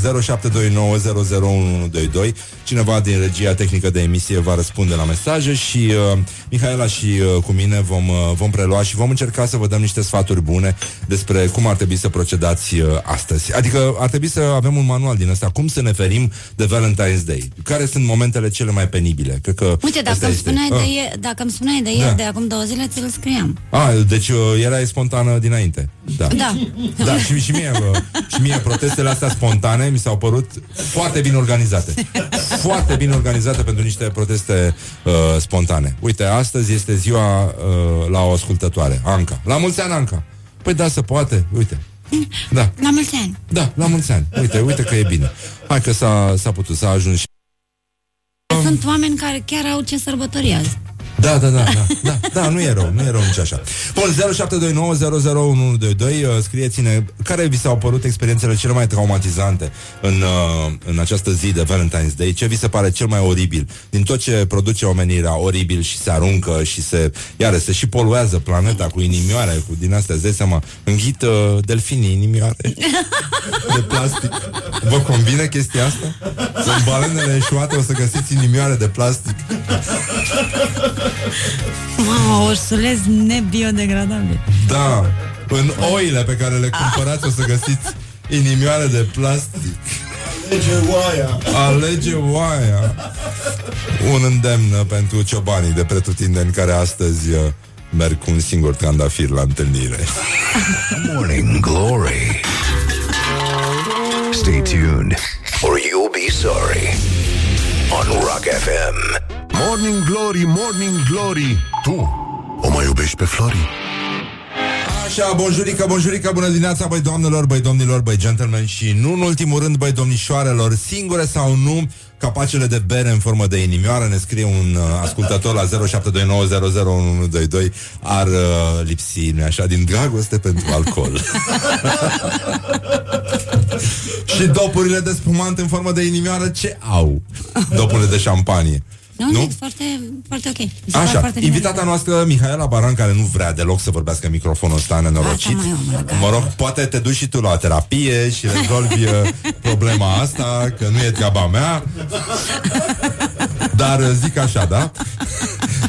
cineva din regia tehnică de emisie va răspunde la mesaje și uh, Mihaela și uh, cu mine vom, uh, vom prelua și vom încerca să vă dăm niște sfaturi bune despre cum ar trebui să procedați uh, astăzi. Adică ar trebui să avem un manual din ăsta, cum să ne ferim de Valentine's Day. Care sunt momentele cele mai penibile? Cred că Uite, dacă asta îmi, este. spuneai Ah. de ieri, dacă îmi spuneai de ieri, Da. de acum două zile, ți-l scriam. A, deci uh, erai spontană dinainte. Da. Da. Da, și, și, mie, uh, și mie protestele astea spontane mi s-au părut foarte bine organizate. Foarte bine organizate pentru niște proteste uh, spontane. Uite, astăzi este ziua uh, la o ascultătoare, Anca. La mulți ani, Anca! Păi da, se poate, uite. Da, La mulți ani. da, la mulți ani. Uite, uite că e bine. Hai că s-a, s-a putut, s-a ajuns și... Sunt oameni care chiar au ce sărbători azi. Da, da, da, da, da, da, nu e rău, nu e rău nici așa. Bun, 0729001122, uh, scrieți-ne care vi s-au părut experiențele cele mai traumatizante în, uh, în această zi de Valentine's Day, ce vi se pare cel mai oribil din tot ce produce omenirea oribil și se aruncă și se, iară, se și poluează planeta cu inimioare, cu din astea, îți dai seama, înghit uh, delfinii inimioare de plastic. Vă convine chestia asta? În balenele eșuate o să găsiți inimioare de plastic. Mamă, ursuleț nebiodegradabil. Da, în oile pe care le cumpărați o să găsiți inimioare de plastic. Alege oaia. Alege oaia. Un îndemn pentru ciobanii de pretutindeni care astăzi uh, merg cu un singur trandafir la întâlnire. Morning Glory. Stay tuned, or you'll be sorry. On Rock FM. Morning Glory, Morning Glory Tu o mai iubești pe Flori? Așa, bonjurică, bonjurică, bună dimineața, băi doamnelor, băi domnilor, băi gentlemen și nu în ultimul rând, băi domnișoarelor, singure sau nu, capacele de bere în formă de inimioară, ne scrie un uh, ascultător la 0729001122, ar uh, lipsi, nu așa, din dragoste pentru alcool. [LAUGHS] și dopurile de spumant în formă de inimioară, ce au? Dopurile de șampanie. Nu, Nu? zic, foarte, foarte ok. Mi se pare Așa, foarte bine. invitata noastră, Mihaela Baran, care nu vrea deloc să vorbească în microfonul ăsta nenorocit. Asta, măi, omule, Mă rog, poate te duci și tu la terapie și rezolvi uh, problema asta, că nu e treaba mea. Dar uh, zic așa, da?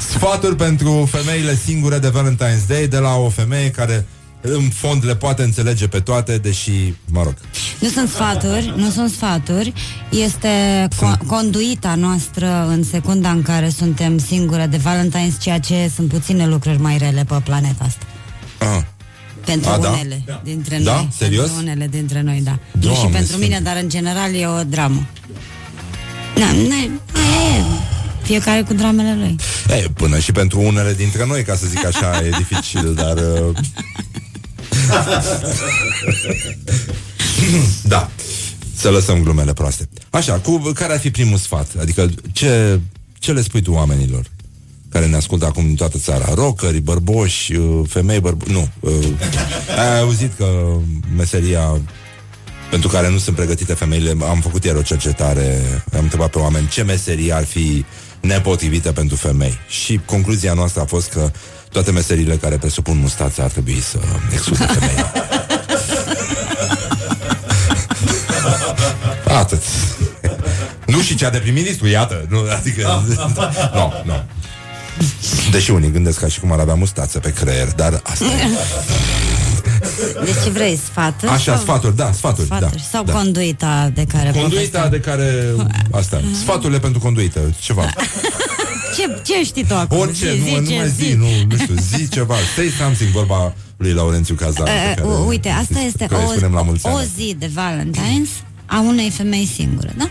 Sfaturi pentru femeile singure de Valentine's Day de la o femeie care în fond le poate înțelege pe toate, deși, mă rog. Nu sunt sfaturi, nu sunt sfaturi. Este co- conduita noastră în secunda în care suntem singure de Valentine's, ceea ce sunt puține lucruri mai rele pe planeta asta. Ah. Pentru A, da? unele dintre Da? noi. Serios? Pentru unele dintre noi, da. nu Doamne și pentru sfinte. mine, dar în general e o dramă. Da, ne, aia e. Fiecare cu dramele lui. E, până și pentru unele dintre noi, ca să zic așa, e dificil, dar... Uh... da. Să lăsăm glumele proaste. Așa, cu, care ar fi primul sfat? Adică, ce, ce le spui tu oamenilor care ne ascultă acum din toată țara? Rockeri, bărboși, uh, femei, bărboși... Nu. Uh, ai auzit că meseria pentru care nu sunt pregătite femeile. Am făcut ieri o cercetare, am întrebat pe oameni ce meserie ar fi nepotrivită pentru femei. Și concluzia noastră a fost că toate meseriile care presupun mustață ar trebui să excludă femeile. Atât. nu și cea de prim-ministru, iată. Nu, adică... nu, nu. Deși unii gândesc ca și cum ar avea mustață pe creier, dar asta e. Deci ce vrei, sfaturi? Așa, sau- sfaturi, da, sfaturi, sfaturi. da. Sau da. conduita de care Conduita de care... Asta, sfaturile pentru conduită, ceva. Ce, ce știi tu acum? Orice, Zi, nu, zi, nu mai ce zi, nu, nu știu, zi ceva. [LAUGHS] Say something, vorba lui Laurențiu Cazan. pe Uh, care- uh, uite, asta este care îi spunem la mulți o, o ani. zi de Valentine's a unei femei singure, da?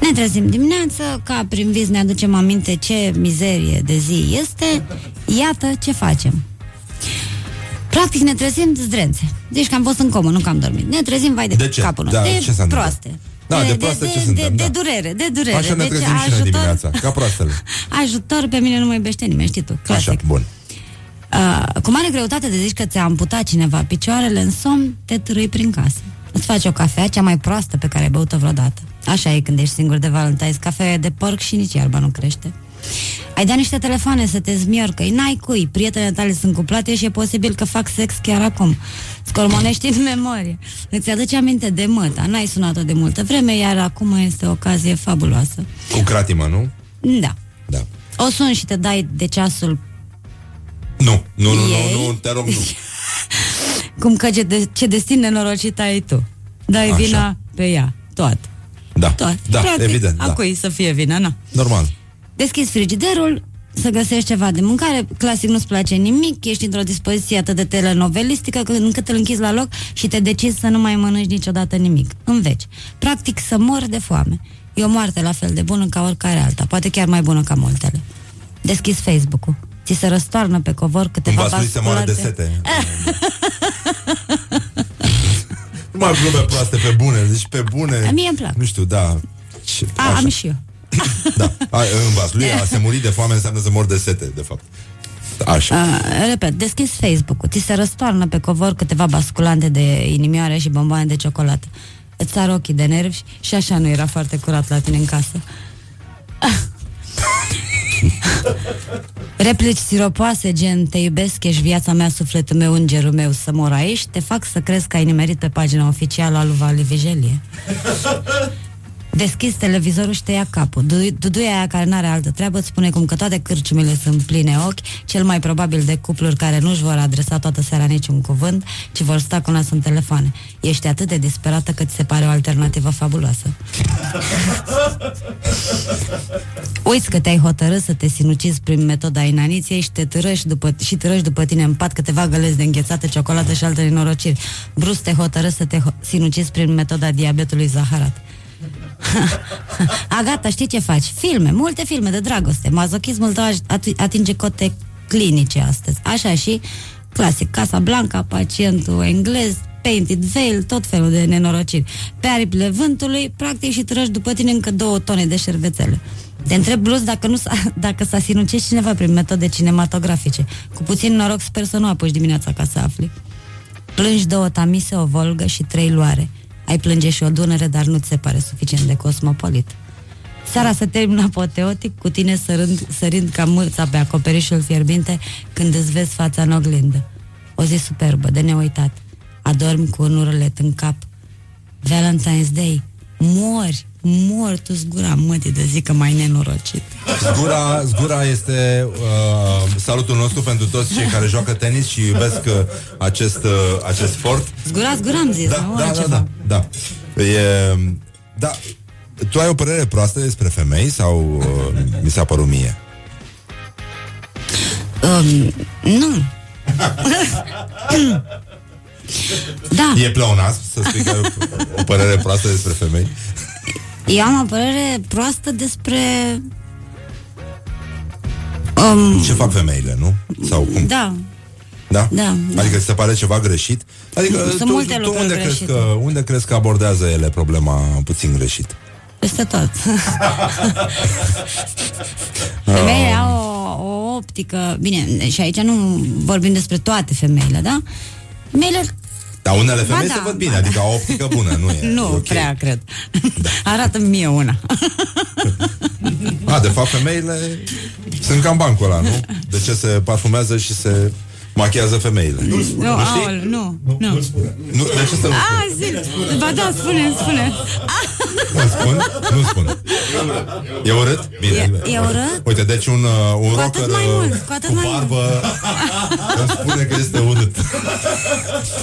Ne trezim dimineață, ca prin vis ne aducem aminte ce mizerie de zi este, iată ce facem. Practic ne trezim zdrențe. Deci că am fost în comă, nu că am dormit. Ne trezim, vai de, De ce? capul Da, nostru. ce s-a de întâmplat? proaste. Da, de proaste ce de, suntem, de, da. de durere, de durere. Așa ne deci trezim și noi dimineața, ca proastele. [LAUGHS] Ajutor pe mine nu mă iubește nimeni, știi tu. Clasic. Așa, bun. Uh, cu mare greutate de zici că ți-a amputat cineva picioarele în somn, te târâi prin casă. Îți faci o cafea, cea mai proastă pe care ai băut-o vreodată. Așa e când ești singur de Valentine's, cafea e de porc și nici iarba nu crește. Ai dat niște telefoane să te zmiorcă, n-ai cui, prietenele tale sunt cuplate și e posibil că fac sex chiar acum. Scormonești în memorie. Îți aduce aminte de măta, n-ai sunat-o de multă vreme, iar acum este o ocazie fabuloasă. Cu cratimă, nu? Da. Da. O sun și te dai de ceasul Nu, nu, nu, Ei? nu, nu, te rog, nu. [LAUGHS] cum că ce, de, ce destin nenorocit ai tu. Dai Așa. vina pe ea, tot. Da, Tot. da, Practic, evident, a da. cui să fie vina, na. Normal. Deschizi frigiderul, să găsești ceva de mâncare, clasic nu-ți place nimic, ești într-o dispoziție atât de telenovelistică că- încât îl închizi la loc și te decizi să nu mai mănânci niciodată nimic. Înveci. Practic să mor de foame. E o moarte la fel de bună ca oricare alta, poate chiar mai bună ca multele. Deschizi Facebook-ul. Ți se răstoarnă pe covor câteva Cumva să moară de basculate. sete. [LAUGHS] Nu mai glume proaste pe bune, deci pe bune. A, mie îmi plac. Nu știu, da. Ce, A, am și eu. [LAUGHS] Da, a, în vasul lui a se muri de foame înseamnă să mor de sete, de fapt. Așa. Uh, repet, deschizi Facebook-ul, ți se răstoarnă pe covor câteva basculante de inimioare și bomboane de ciocolată. Îți sar ochii de nervi și așa nu era foarte curat la tine în casă. [LAUGHS] Replici siropoase gen Te iubesc, ești viața mea, sufletul meu, îngerul meu Să mor aici, te fac să crezi că ai nimerit pe pagina oficială a lui Vali Vigelie Deschizi televizorul și te ia capul. Du- Duduia aia care n-are altă treabă îți spune cum că toate cârciumile sunt pline ochi, cel mai probabil de cupluri care nu-și vor adresa toată seara niciun cuvânt, ci vor sta cu nas în telefoane. Ești atât de disperată că ți se pare o alternativă fabuloasă. Uiți că te-ai hotărât să te sinucizi prin metoda inaniției și te târăși după, și târăși după tine în pat câteva găleți de înghețată, ciocolată și alte nenorociri. Brusc te hotărâți să te ho- sinucizi prin metoda diabetului zaharat. [LAUGHS] A, gata, știi ce faci? Filme, multe filme de dragoste. Mazochismul tău at- atinge cote clinice astăzi. Așa și clasic, Casa Blanca, pacientul englez, Painted Veil, tot felul de nenorociri. Pe aripile vântului, practic și trăși după tine încă două tone de șervețele. Te întreb brusc dacă, nu s-a, [LAUGHS] dacă s-a sinucis cineva prin metode cinematografice. Cu puțin noroc sper să nu apuci dimineața ca să afli. Plângi două tamise, o volgă și trei luare. Ai plânge și o dunăre, dar nu ți se pare suficient de cosmopolit. Seara se termină apoteotic cu tine sărând, sărind ca mâța pe acoperișul fierbinte când îți vezi fața în oglindă. O zi superbă, de neuitat. Adormi cu un urlet în cap. Valentine's Day. Mori, mori tu zgura mătii de zi că mai nenorocit. Zgura, zgura este uh, salutul nostru pentru toți cei care joacă tenis și iubesc uh, acest, uh, acest sport. Zgura, zgura am zis, Da, nu? da, da, Altceva. da, da. E, da. Tu ai o părere proastă despre femei sau uh, mi s-a părut mie? Um, nu. [LAUGHS] da. E pleonasm să spui că ai o, o părere proastă despre femei? Eu am o părere proastă despre... Um, Ce fac femeile, nu? Sau cum? da, Da? Da, da. Adică ți se pare ceva greșit? Adică Sunt tu, multe tu lucruri unde, crezi greșite. că, unde crezi că abordează ele problema puțin greșit? peste tot. [LAUGHS] Femeile au o, o optică... Bine, și aici nu vorbim despre toate femeile, da? Femeile Dar unele femei Ba se da, văd bine, ba adică au optică bună, nu e? [LAUGHS] nu e ok. prea cred. [LAUGHS] Arată mie una. [LAUGHS] A, de fapt, femeile sunt cam bancul ăla, nu? De ce se parfumează și se machiază femeile? Nu, Nu, aol, nu, nu. nu de ce să nu A, zi, ba da, spune, spune. Nu spun? Nu spun. E urât? Bine. E- e urât? Uite, deci un, uh, un Cu rocker atât mai uh, mult, cu atât cu mai mult. barbă îmi spune că este urât.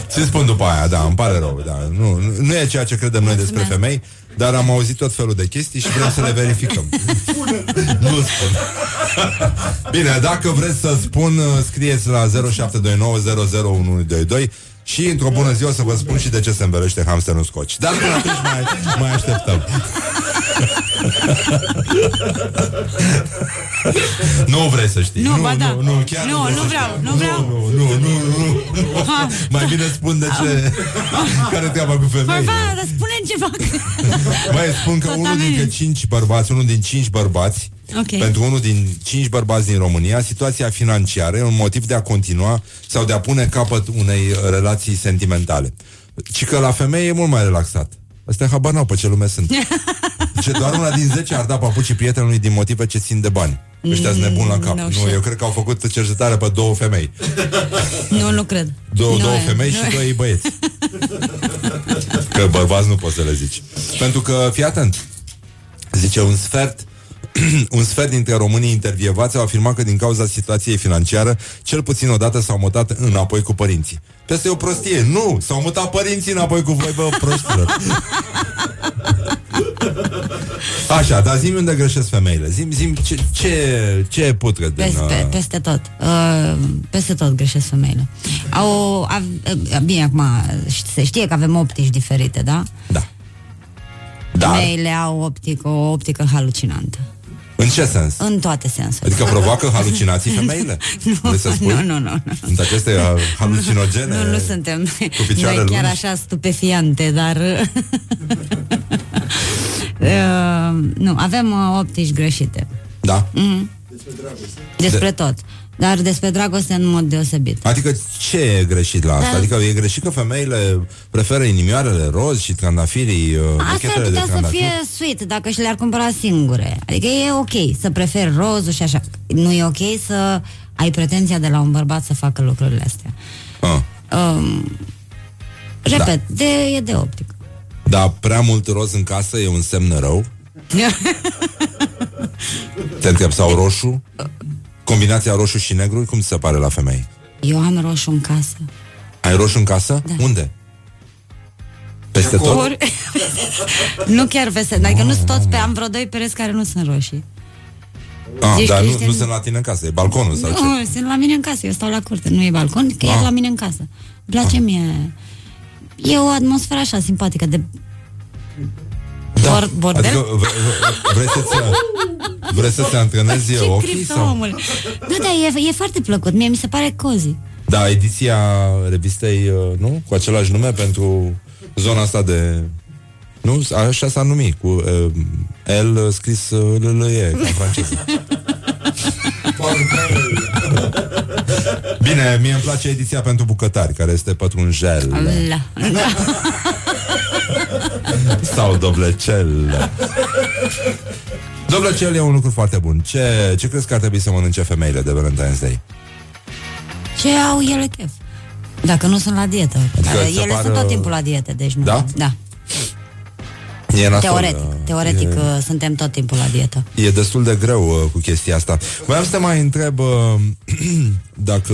Ți spun după aia, da, îmi pare rău. Da. Nu, nu e ceea ce credem noi despre femei, dar am auzit tot felul de chestii și vrem să le verificăm. Nu spun. [LAUGHS] Bine, dacă vreți să spun, uh, scrieți la 0729001122 și într-o bună zi o să vă spun și de ce se învelește hamsterul scoci. Dar până atunci mai, mai așteptăm. [LAUGHS] [LAUGHS] nu vrei să știi. Nu, nu, ba da. nu, nu, chiar Nu, vrei nu să vreau, știi. nu vreau. Nu, nu, nu, nu, nu. Ha. Mai bine spun de ce [LAUGHS] Care treaba cu Păi, femeile ba, dar spune ce fac. [LAUGHS] Mai spun că Tot unul ameninț. dintre cinci bărbați Unul din cinci bărbați Ok. Pentru unul din cinci bărbați din România Situația financiară e un motiv de a continua Sau de a pune capăt unei relații sentimentale Ci că la femeie e mult mai relaxat Astea habar n-au pe ce lume sunt. [LAUGHS] Ce doar una din 10 ar da papucii prietenului din motive ce țin de bani. Ăștia sunt nebuni la cap. Mm, no nu, shit. eu cred că au făcut cercetare pe două femei. Nu, nu cred. Două, Nu două e, femei nu și e. doi băieți. [LAUGHS] Că bărbați nu poți să le zici. Pentru că, fii atent, zice un sfert [CLEARS THROAT] un sfert dintre românii intervievați au afirmat că din cauza situației financiară, cel puțin odată s-au mutat înapoi cu părinții. Pe asta e o prostie. Nu! S-au mutat părinții înapoi cu voi, bă, proștilor. [LAUGHS] Așa, dar zi unde greșesc femeile. Zim, zim ce, ce, ce e putră din... Peste, uh, peste tot. Uh, peste tot greșesc femeile. Au, av, uh, bine, acum ș- se știe că avem optici diferite, da? Da. Dar, Femeile au optică, o optică halucinantă. În ce sens? În toate sensurile. Adică provoacă [LAUGHS] halucinații femeile? Vrei să spui? Nu, nu, nu. nu. Sunt aceste uh, halucinogene? Nu, nu suntem Cu picioare noi chiar lungi? așa stupefiante, dar... [LAUGHS] uh, nu, avem uh, optici greșite. Da? Mhm. Despre tot. Dar despre dragoste în mod deosebit. Adică ce e greșit la asta? Da. Adică e greșit că femeile preferă inimioarele roz și trandafirii, uh, Asta ar buchetele de putea să trandafiri? fie sweet dacă și le-ar cumpăra singure. Adică e ok să preferi rozul și așa. Nu e ok să ai pretenția de la un bărbat să facă lucrurile astea. Ah. Um, repet, de, e de optică. Dar prea mult roz în casă e un semn rău? [LAUGHS] Te întreb, sau roșu? Combinația roșu și negru, cum ți se pare la femei? Eu am roșu în casă. Ai roșu în casă? Da. Unde? Peste tot? Ori... [LAUGHS] nu chiar peste, adică nu sunt toți pe, am vreo doi pereți care nu sunt roșii. Ah, Zici dar că nu, ești nu în- sunt la tine în casă, e balconul sau ce? Nu, sunt la mine în casă, eu stau la curte, nu e balcon, că Ah. e la mine în casă. Îmi place mie. E o atmosferă așa simpatică de Bor- bordel? Adică v- v- vrei să-ți [LAUGHS] vrei să-ți antrenezi Ce ochii? criptă, Sau? omul. Nu, dar e, e foarte plăcut. Mie mi se pare cozy. Da, ediția revistei, uh, nu? Cu același nume pentru zona asta de... Nu? Așa s-a numit, cu uh, L scris uh, L-L-E, ca în franceză. [LAUGHS] Bine, mie îmi place ediția pentru bucătari, care este pătrunjel La. Da. sau dovlecel. [LAUGHS] Dovlecel e un lucru foarte bun. Ce, ce crezi că ar trebui să mănânce femeile de Valentine's Day? Ce au ele chef? Dacă nu sunt la dietă. Adică Care îți se ele pară- sunt tot timpul la dietă, deci nu. Da? Da. E nasol, Teoretic. uh, Teoretic e... uh, suntem tot timpul la dietă. E destul de greu uh, cu chestia asta. Voiam să te mai întreb uh, [CLEARS THROAT] dacă...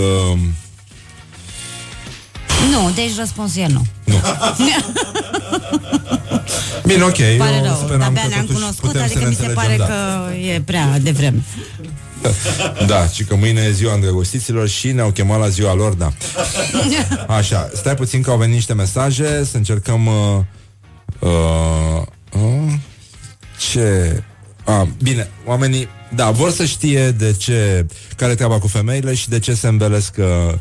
Nu, deci răspunsul e nu. [LAUGHS] Bine, ok. Pare eu rău. speram De-abia că ne-am totuși cunoscut, putem să adică ne mi se pare înțelegem, da. că e prea devreme. Da, și că mâine e ziua îndrăgostiților și ne-au chemat la ziua lor, da. [LAUGHS] Așa, stai puțin că au venit niște mesaje, să încercăm... Uh, uh, uh, ce... A, bine, oamenii, da, vor să știe de ce, care e treaba cu femeile și de ce se învelesc uh, [LAUGHS]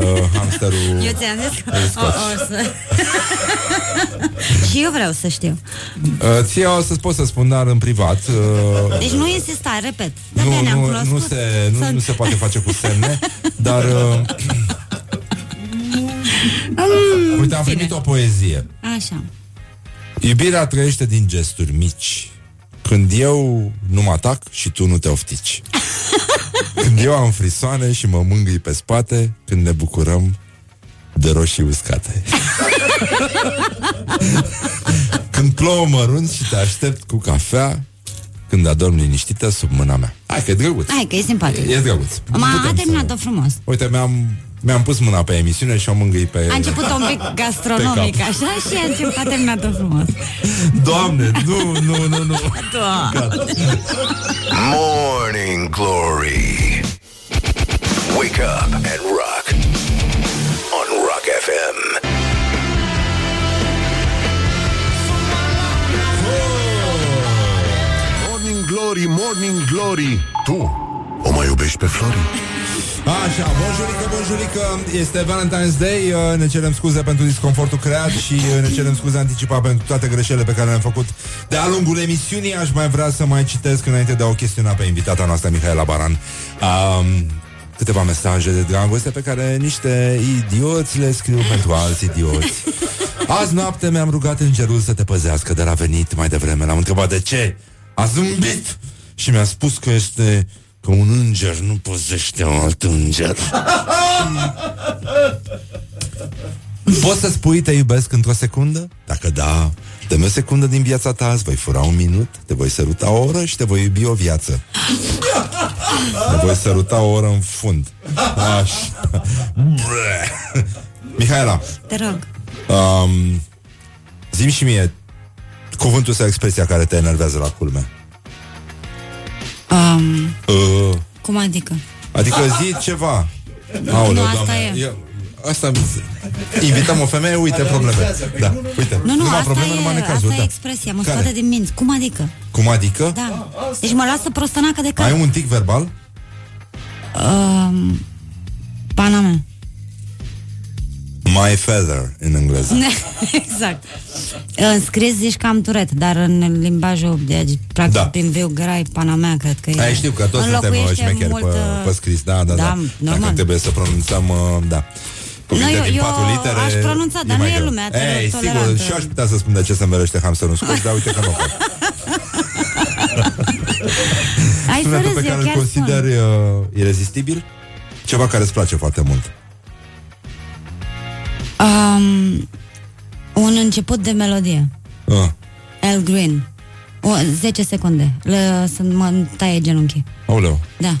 uh, hamsterul. Eu ți-am zis că îl o, scoți. o să... [LAUGHS] Și eu vreau să știu. Uh, ție o să-ți pot să spun, dar în privat. Uh, Deci nu insista, repet. De nu, ne-am nu, cunoscut. nu, se, nu, Să- nu se poate face cu semne, dar... Uh, Mm, [LAUGHS] uite, am bine. primit o poezie. Așa. Iubirea trăiește din gesturi mici. Când eu nu mă atac și tu nu te oftici. [LAUGHS] Când eu am frisoane și mă mângâi pe spate, când ne bucurăm de roșii uscate. [LAUGHS] când plouă mărunt și te aștept cu cafea, când adorm liniștită sub mâna mea. Hai că e drăguț. Hai că e simpatic. E drăguț. Ma, a Putem terminat-o să- frumos. Uite, mi-am, mi-am pus mâna pe emisiune și o mângâi pe... A început un pic gastronomic, Pe cap. așa, și a început, a terminat-o frumos. Doamne, nu, nu, nu, nu. Doamne. Morning Glory. Wake up and rock. On Rock FM. Morning Glory, Morning Glory Tu o mai iubești pe Flori? Așa, bonjurică, bonjurică Este Valentine's Day uh, Ne cerem scuze pentru disconfortul creat Și uh, ne cerem scuze anticipat pentru toate greșelile Pe care le-am făcut de-a lungul emisiunii Aș mai vrea să mai citesc Înainte de a o chestiona pe invitata noastră Mihaela Baran um, Câteva mesaje de dragoste Pe care niște idioți le scriu pentru alți idioți Azi noapte mi-am rugat îngerul să te păzească, dar a venit mai devreme. L-am întrebat de ce. A zâmbit și mi-a spus că este că un înger nu păzește un alt înger. Poți să spui te iubesc într-o secundă? Dacă da, dă o secundă din viața ta, îți voi fura un minut, te voi săruta o oră și te voi iubi o viață. Te voi săruta o oră în fund. Așa. Bre. Mihaela, Te rog. um, zi și mie cuvântul sau expresia care te enervează la culme. Um, Uh, cum adică? adică zi ceva. Aoleu, Nu, asta doamne, e. eu, asta invităm o femeie, uite probleme. Da, uite. Nu, nu, numai asta, probleme, e, numai necazuri, asta da. e expresia, mă Care? scoate din minți. Cum adică? Cum adică? Da. Deci mă lasă prostănacă de cap. Ai un tic verbal? Um, pana mea. My feather, în engleză. [LAUGHS] exact. În scris zici că am turet, dar în limbajul, de, practic, Da. prin viu grai, pana mea, cred că e. Ai știu că toți suntem uh, înlocuiește șmecheri mult, pe, uh, pe scris, da, da, da. Da, normal. Dacă trebuie să pronunțăm, uh, da. Cuvinte Nu, eu- din eu patru litere, aș pronunța, dar mai nu e greu. lumea Ei, sigur, tolerantă. și eu aș putea să spun de ce se învelește hamsterul în scoși, dar uite că nu pot. Ai să Sunetul pe râzi, eu care îl chiar consideri spun. uh, irezistibil? Ceva care îți place foarte mult. Um, un început de melodie. Uh. El Green. O, 10 secunde. Le, să mă taie genunchii. Aoleu. Da.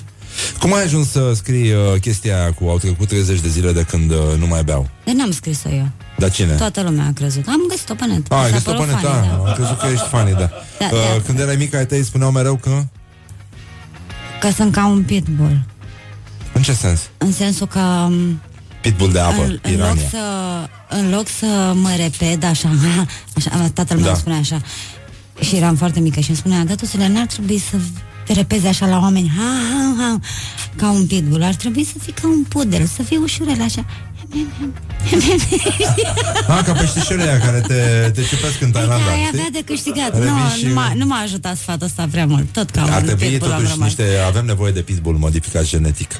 Cum ai ajuns să scrii uh, chestia aia cu au trecut 30 de zile de când uh, nu mai beau? Dar n-am scris-o eu. Dar cine? Toată lumea a crezut. Am găsit-o pe net. Ah, ai Mi s-a găsit-o pe părut net, funny, da. Am crezut că ești funny, da. Da, Uh, da. Când erai mic, ai tăi spuneau mereu că... Că sunt ca un pitbull. În ce sens? În sensul că um, Pitbull de apă, în, în, loc pirania. să, în loc să mă repet așa, [LAUGHS] așa tatăl meu Da. îmi spunea așa și eram foarte mică și îmi spunea, datusule, n-ar trebui să te repezi așa la oameni, ha, ha, ha, ca un pitbull, ar trebui să fii ca un pudel, să fii ușurel așa. Ah, ca peștișorii aia care te, te ciupesc în Thailanda, Ai știi? avea de câștigat. Revii Nu, și- nu, m-a, nu m-a ajutat sfatul ăsta prea mult. Tot ca Ar un trebui pitbull am totuși rămas. niște... Avem nevoie de pitbull modificat genetic.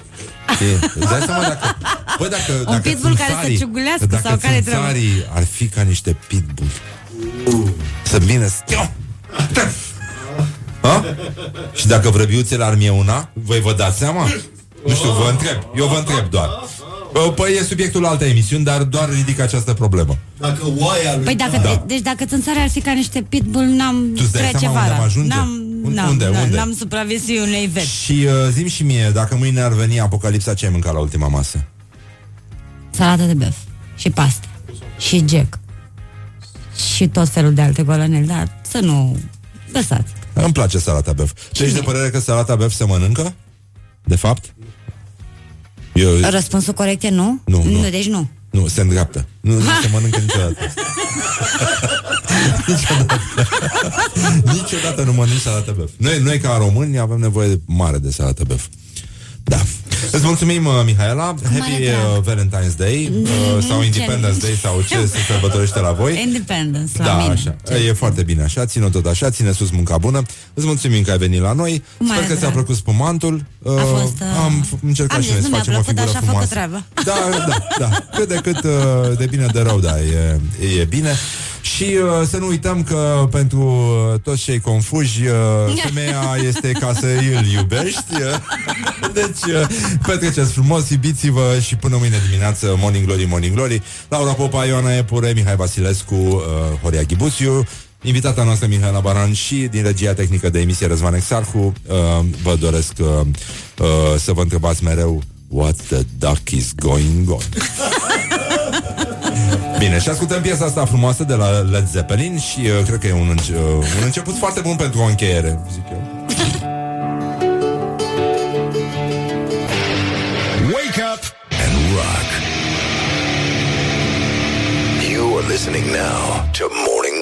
Știi? Îți dai seama dacă... Bă, dacă, Un dacă pitbull care să țânțarii- ciugulească dacă sau care trebuie? țânțarii ar fi ca niște pitbull. Să vină... să- Ha? Și dacă vrăbiuțele ar mieuna, voi vă dați seama? Nu știu, vă întreb. Eu vă întreb doar. Bă, Păi e subiectul altei emisiuni, dar doar ridic această problemă. Dacă oaia lui... Păi dacă, Da. deci dacă țânțarea ar fi ca niște pitbull, n-am Tu îți dai trece seama unde vara. am ajunge? N-am, Un- n-am, unde, n-am, unde? N-am supraviețuit unei veci. Și uh, zim și mie, dacă mâine ar veni apocalipsa, ce ai mâncat la ultima masă? Salată de băf și paste și jack și tot felul de alte golăneli, dar să nu lăsați. Îmi place salata bef. Tu ești de părere că salata bef se mănâncă? De fapt? Eu, Răspunsul corect e nu? Nu, nu. Deci nu. nu, se îndreaptă. Nu, nu [LAUGHS] se mănâncă niciodată. [LAUGHS] niciodată. niciodată nu mănânc salata bef. Noi, noi ca români avem nevoie mare de salata bef. Da. Îți mulțumim, uh, Mihaela. Happy uh, Valentine's Day uh, sau Ce- Independence Day sau ce se sărbătorește la voi. Independence la Da, mine. așa. E foarte bine așa, ține tot așa, ține sus munca bună. Îți mulțumim că ai venit la noi. Cu mare Sper că ți-a drag. plăcut spumantul. Uh, A fost, uh, Am f- încercat am și zis, noi să nu mi-a facem o plăcut, figură dar și-a făcut frumoasă. treaba. Da, da, da. Cât de cât uh, de bine de rău, da, e, e bine. Și uh, să nu uităm că pentru uh, toți cei confuși, uh, [LAUGHS] femeia este ca să îl iubești. Uh, deci, uh, petreceți frumos, iubiți-vă și până mâine dimineață, Morning Glory, Morning Glory. Laura Popa, Ioana Epure, Mihai Vasilescu, uh, Horia Ghibuțiu, invitata noastră Mihaela Baran și din regia tehnică de emisie Răzvan Exarhu. Uh, vă doresc uh, uh, să vă întrebați mereu What the duck is going on? [LAUGHS] Bine, și ascultăm piesa asta frumoasă de la Led Zeppelin și uh, cred că e un, înce- uh, un început foarte bun pentru o încheiere, zic eu. Wake up and rock. You are listening now to Morning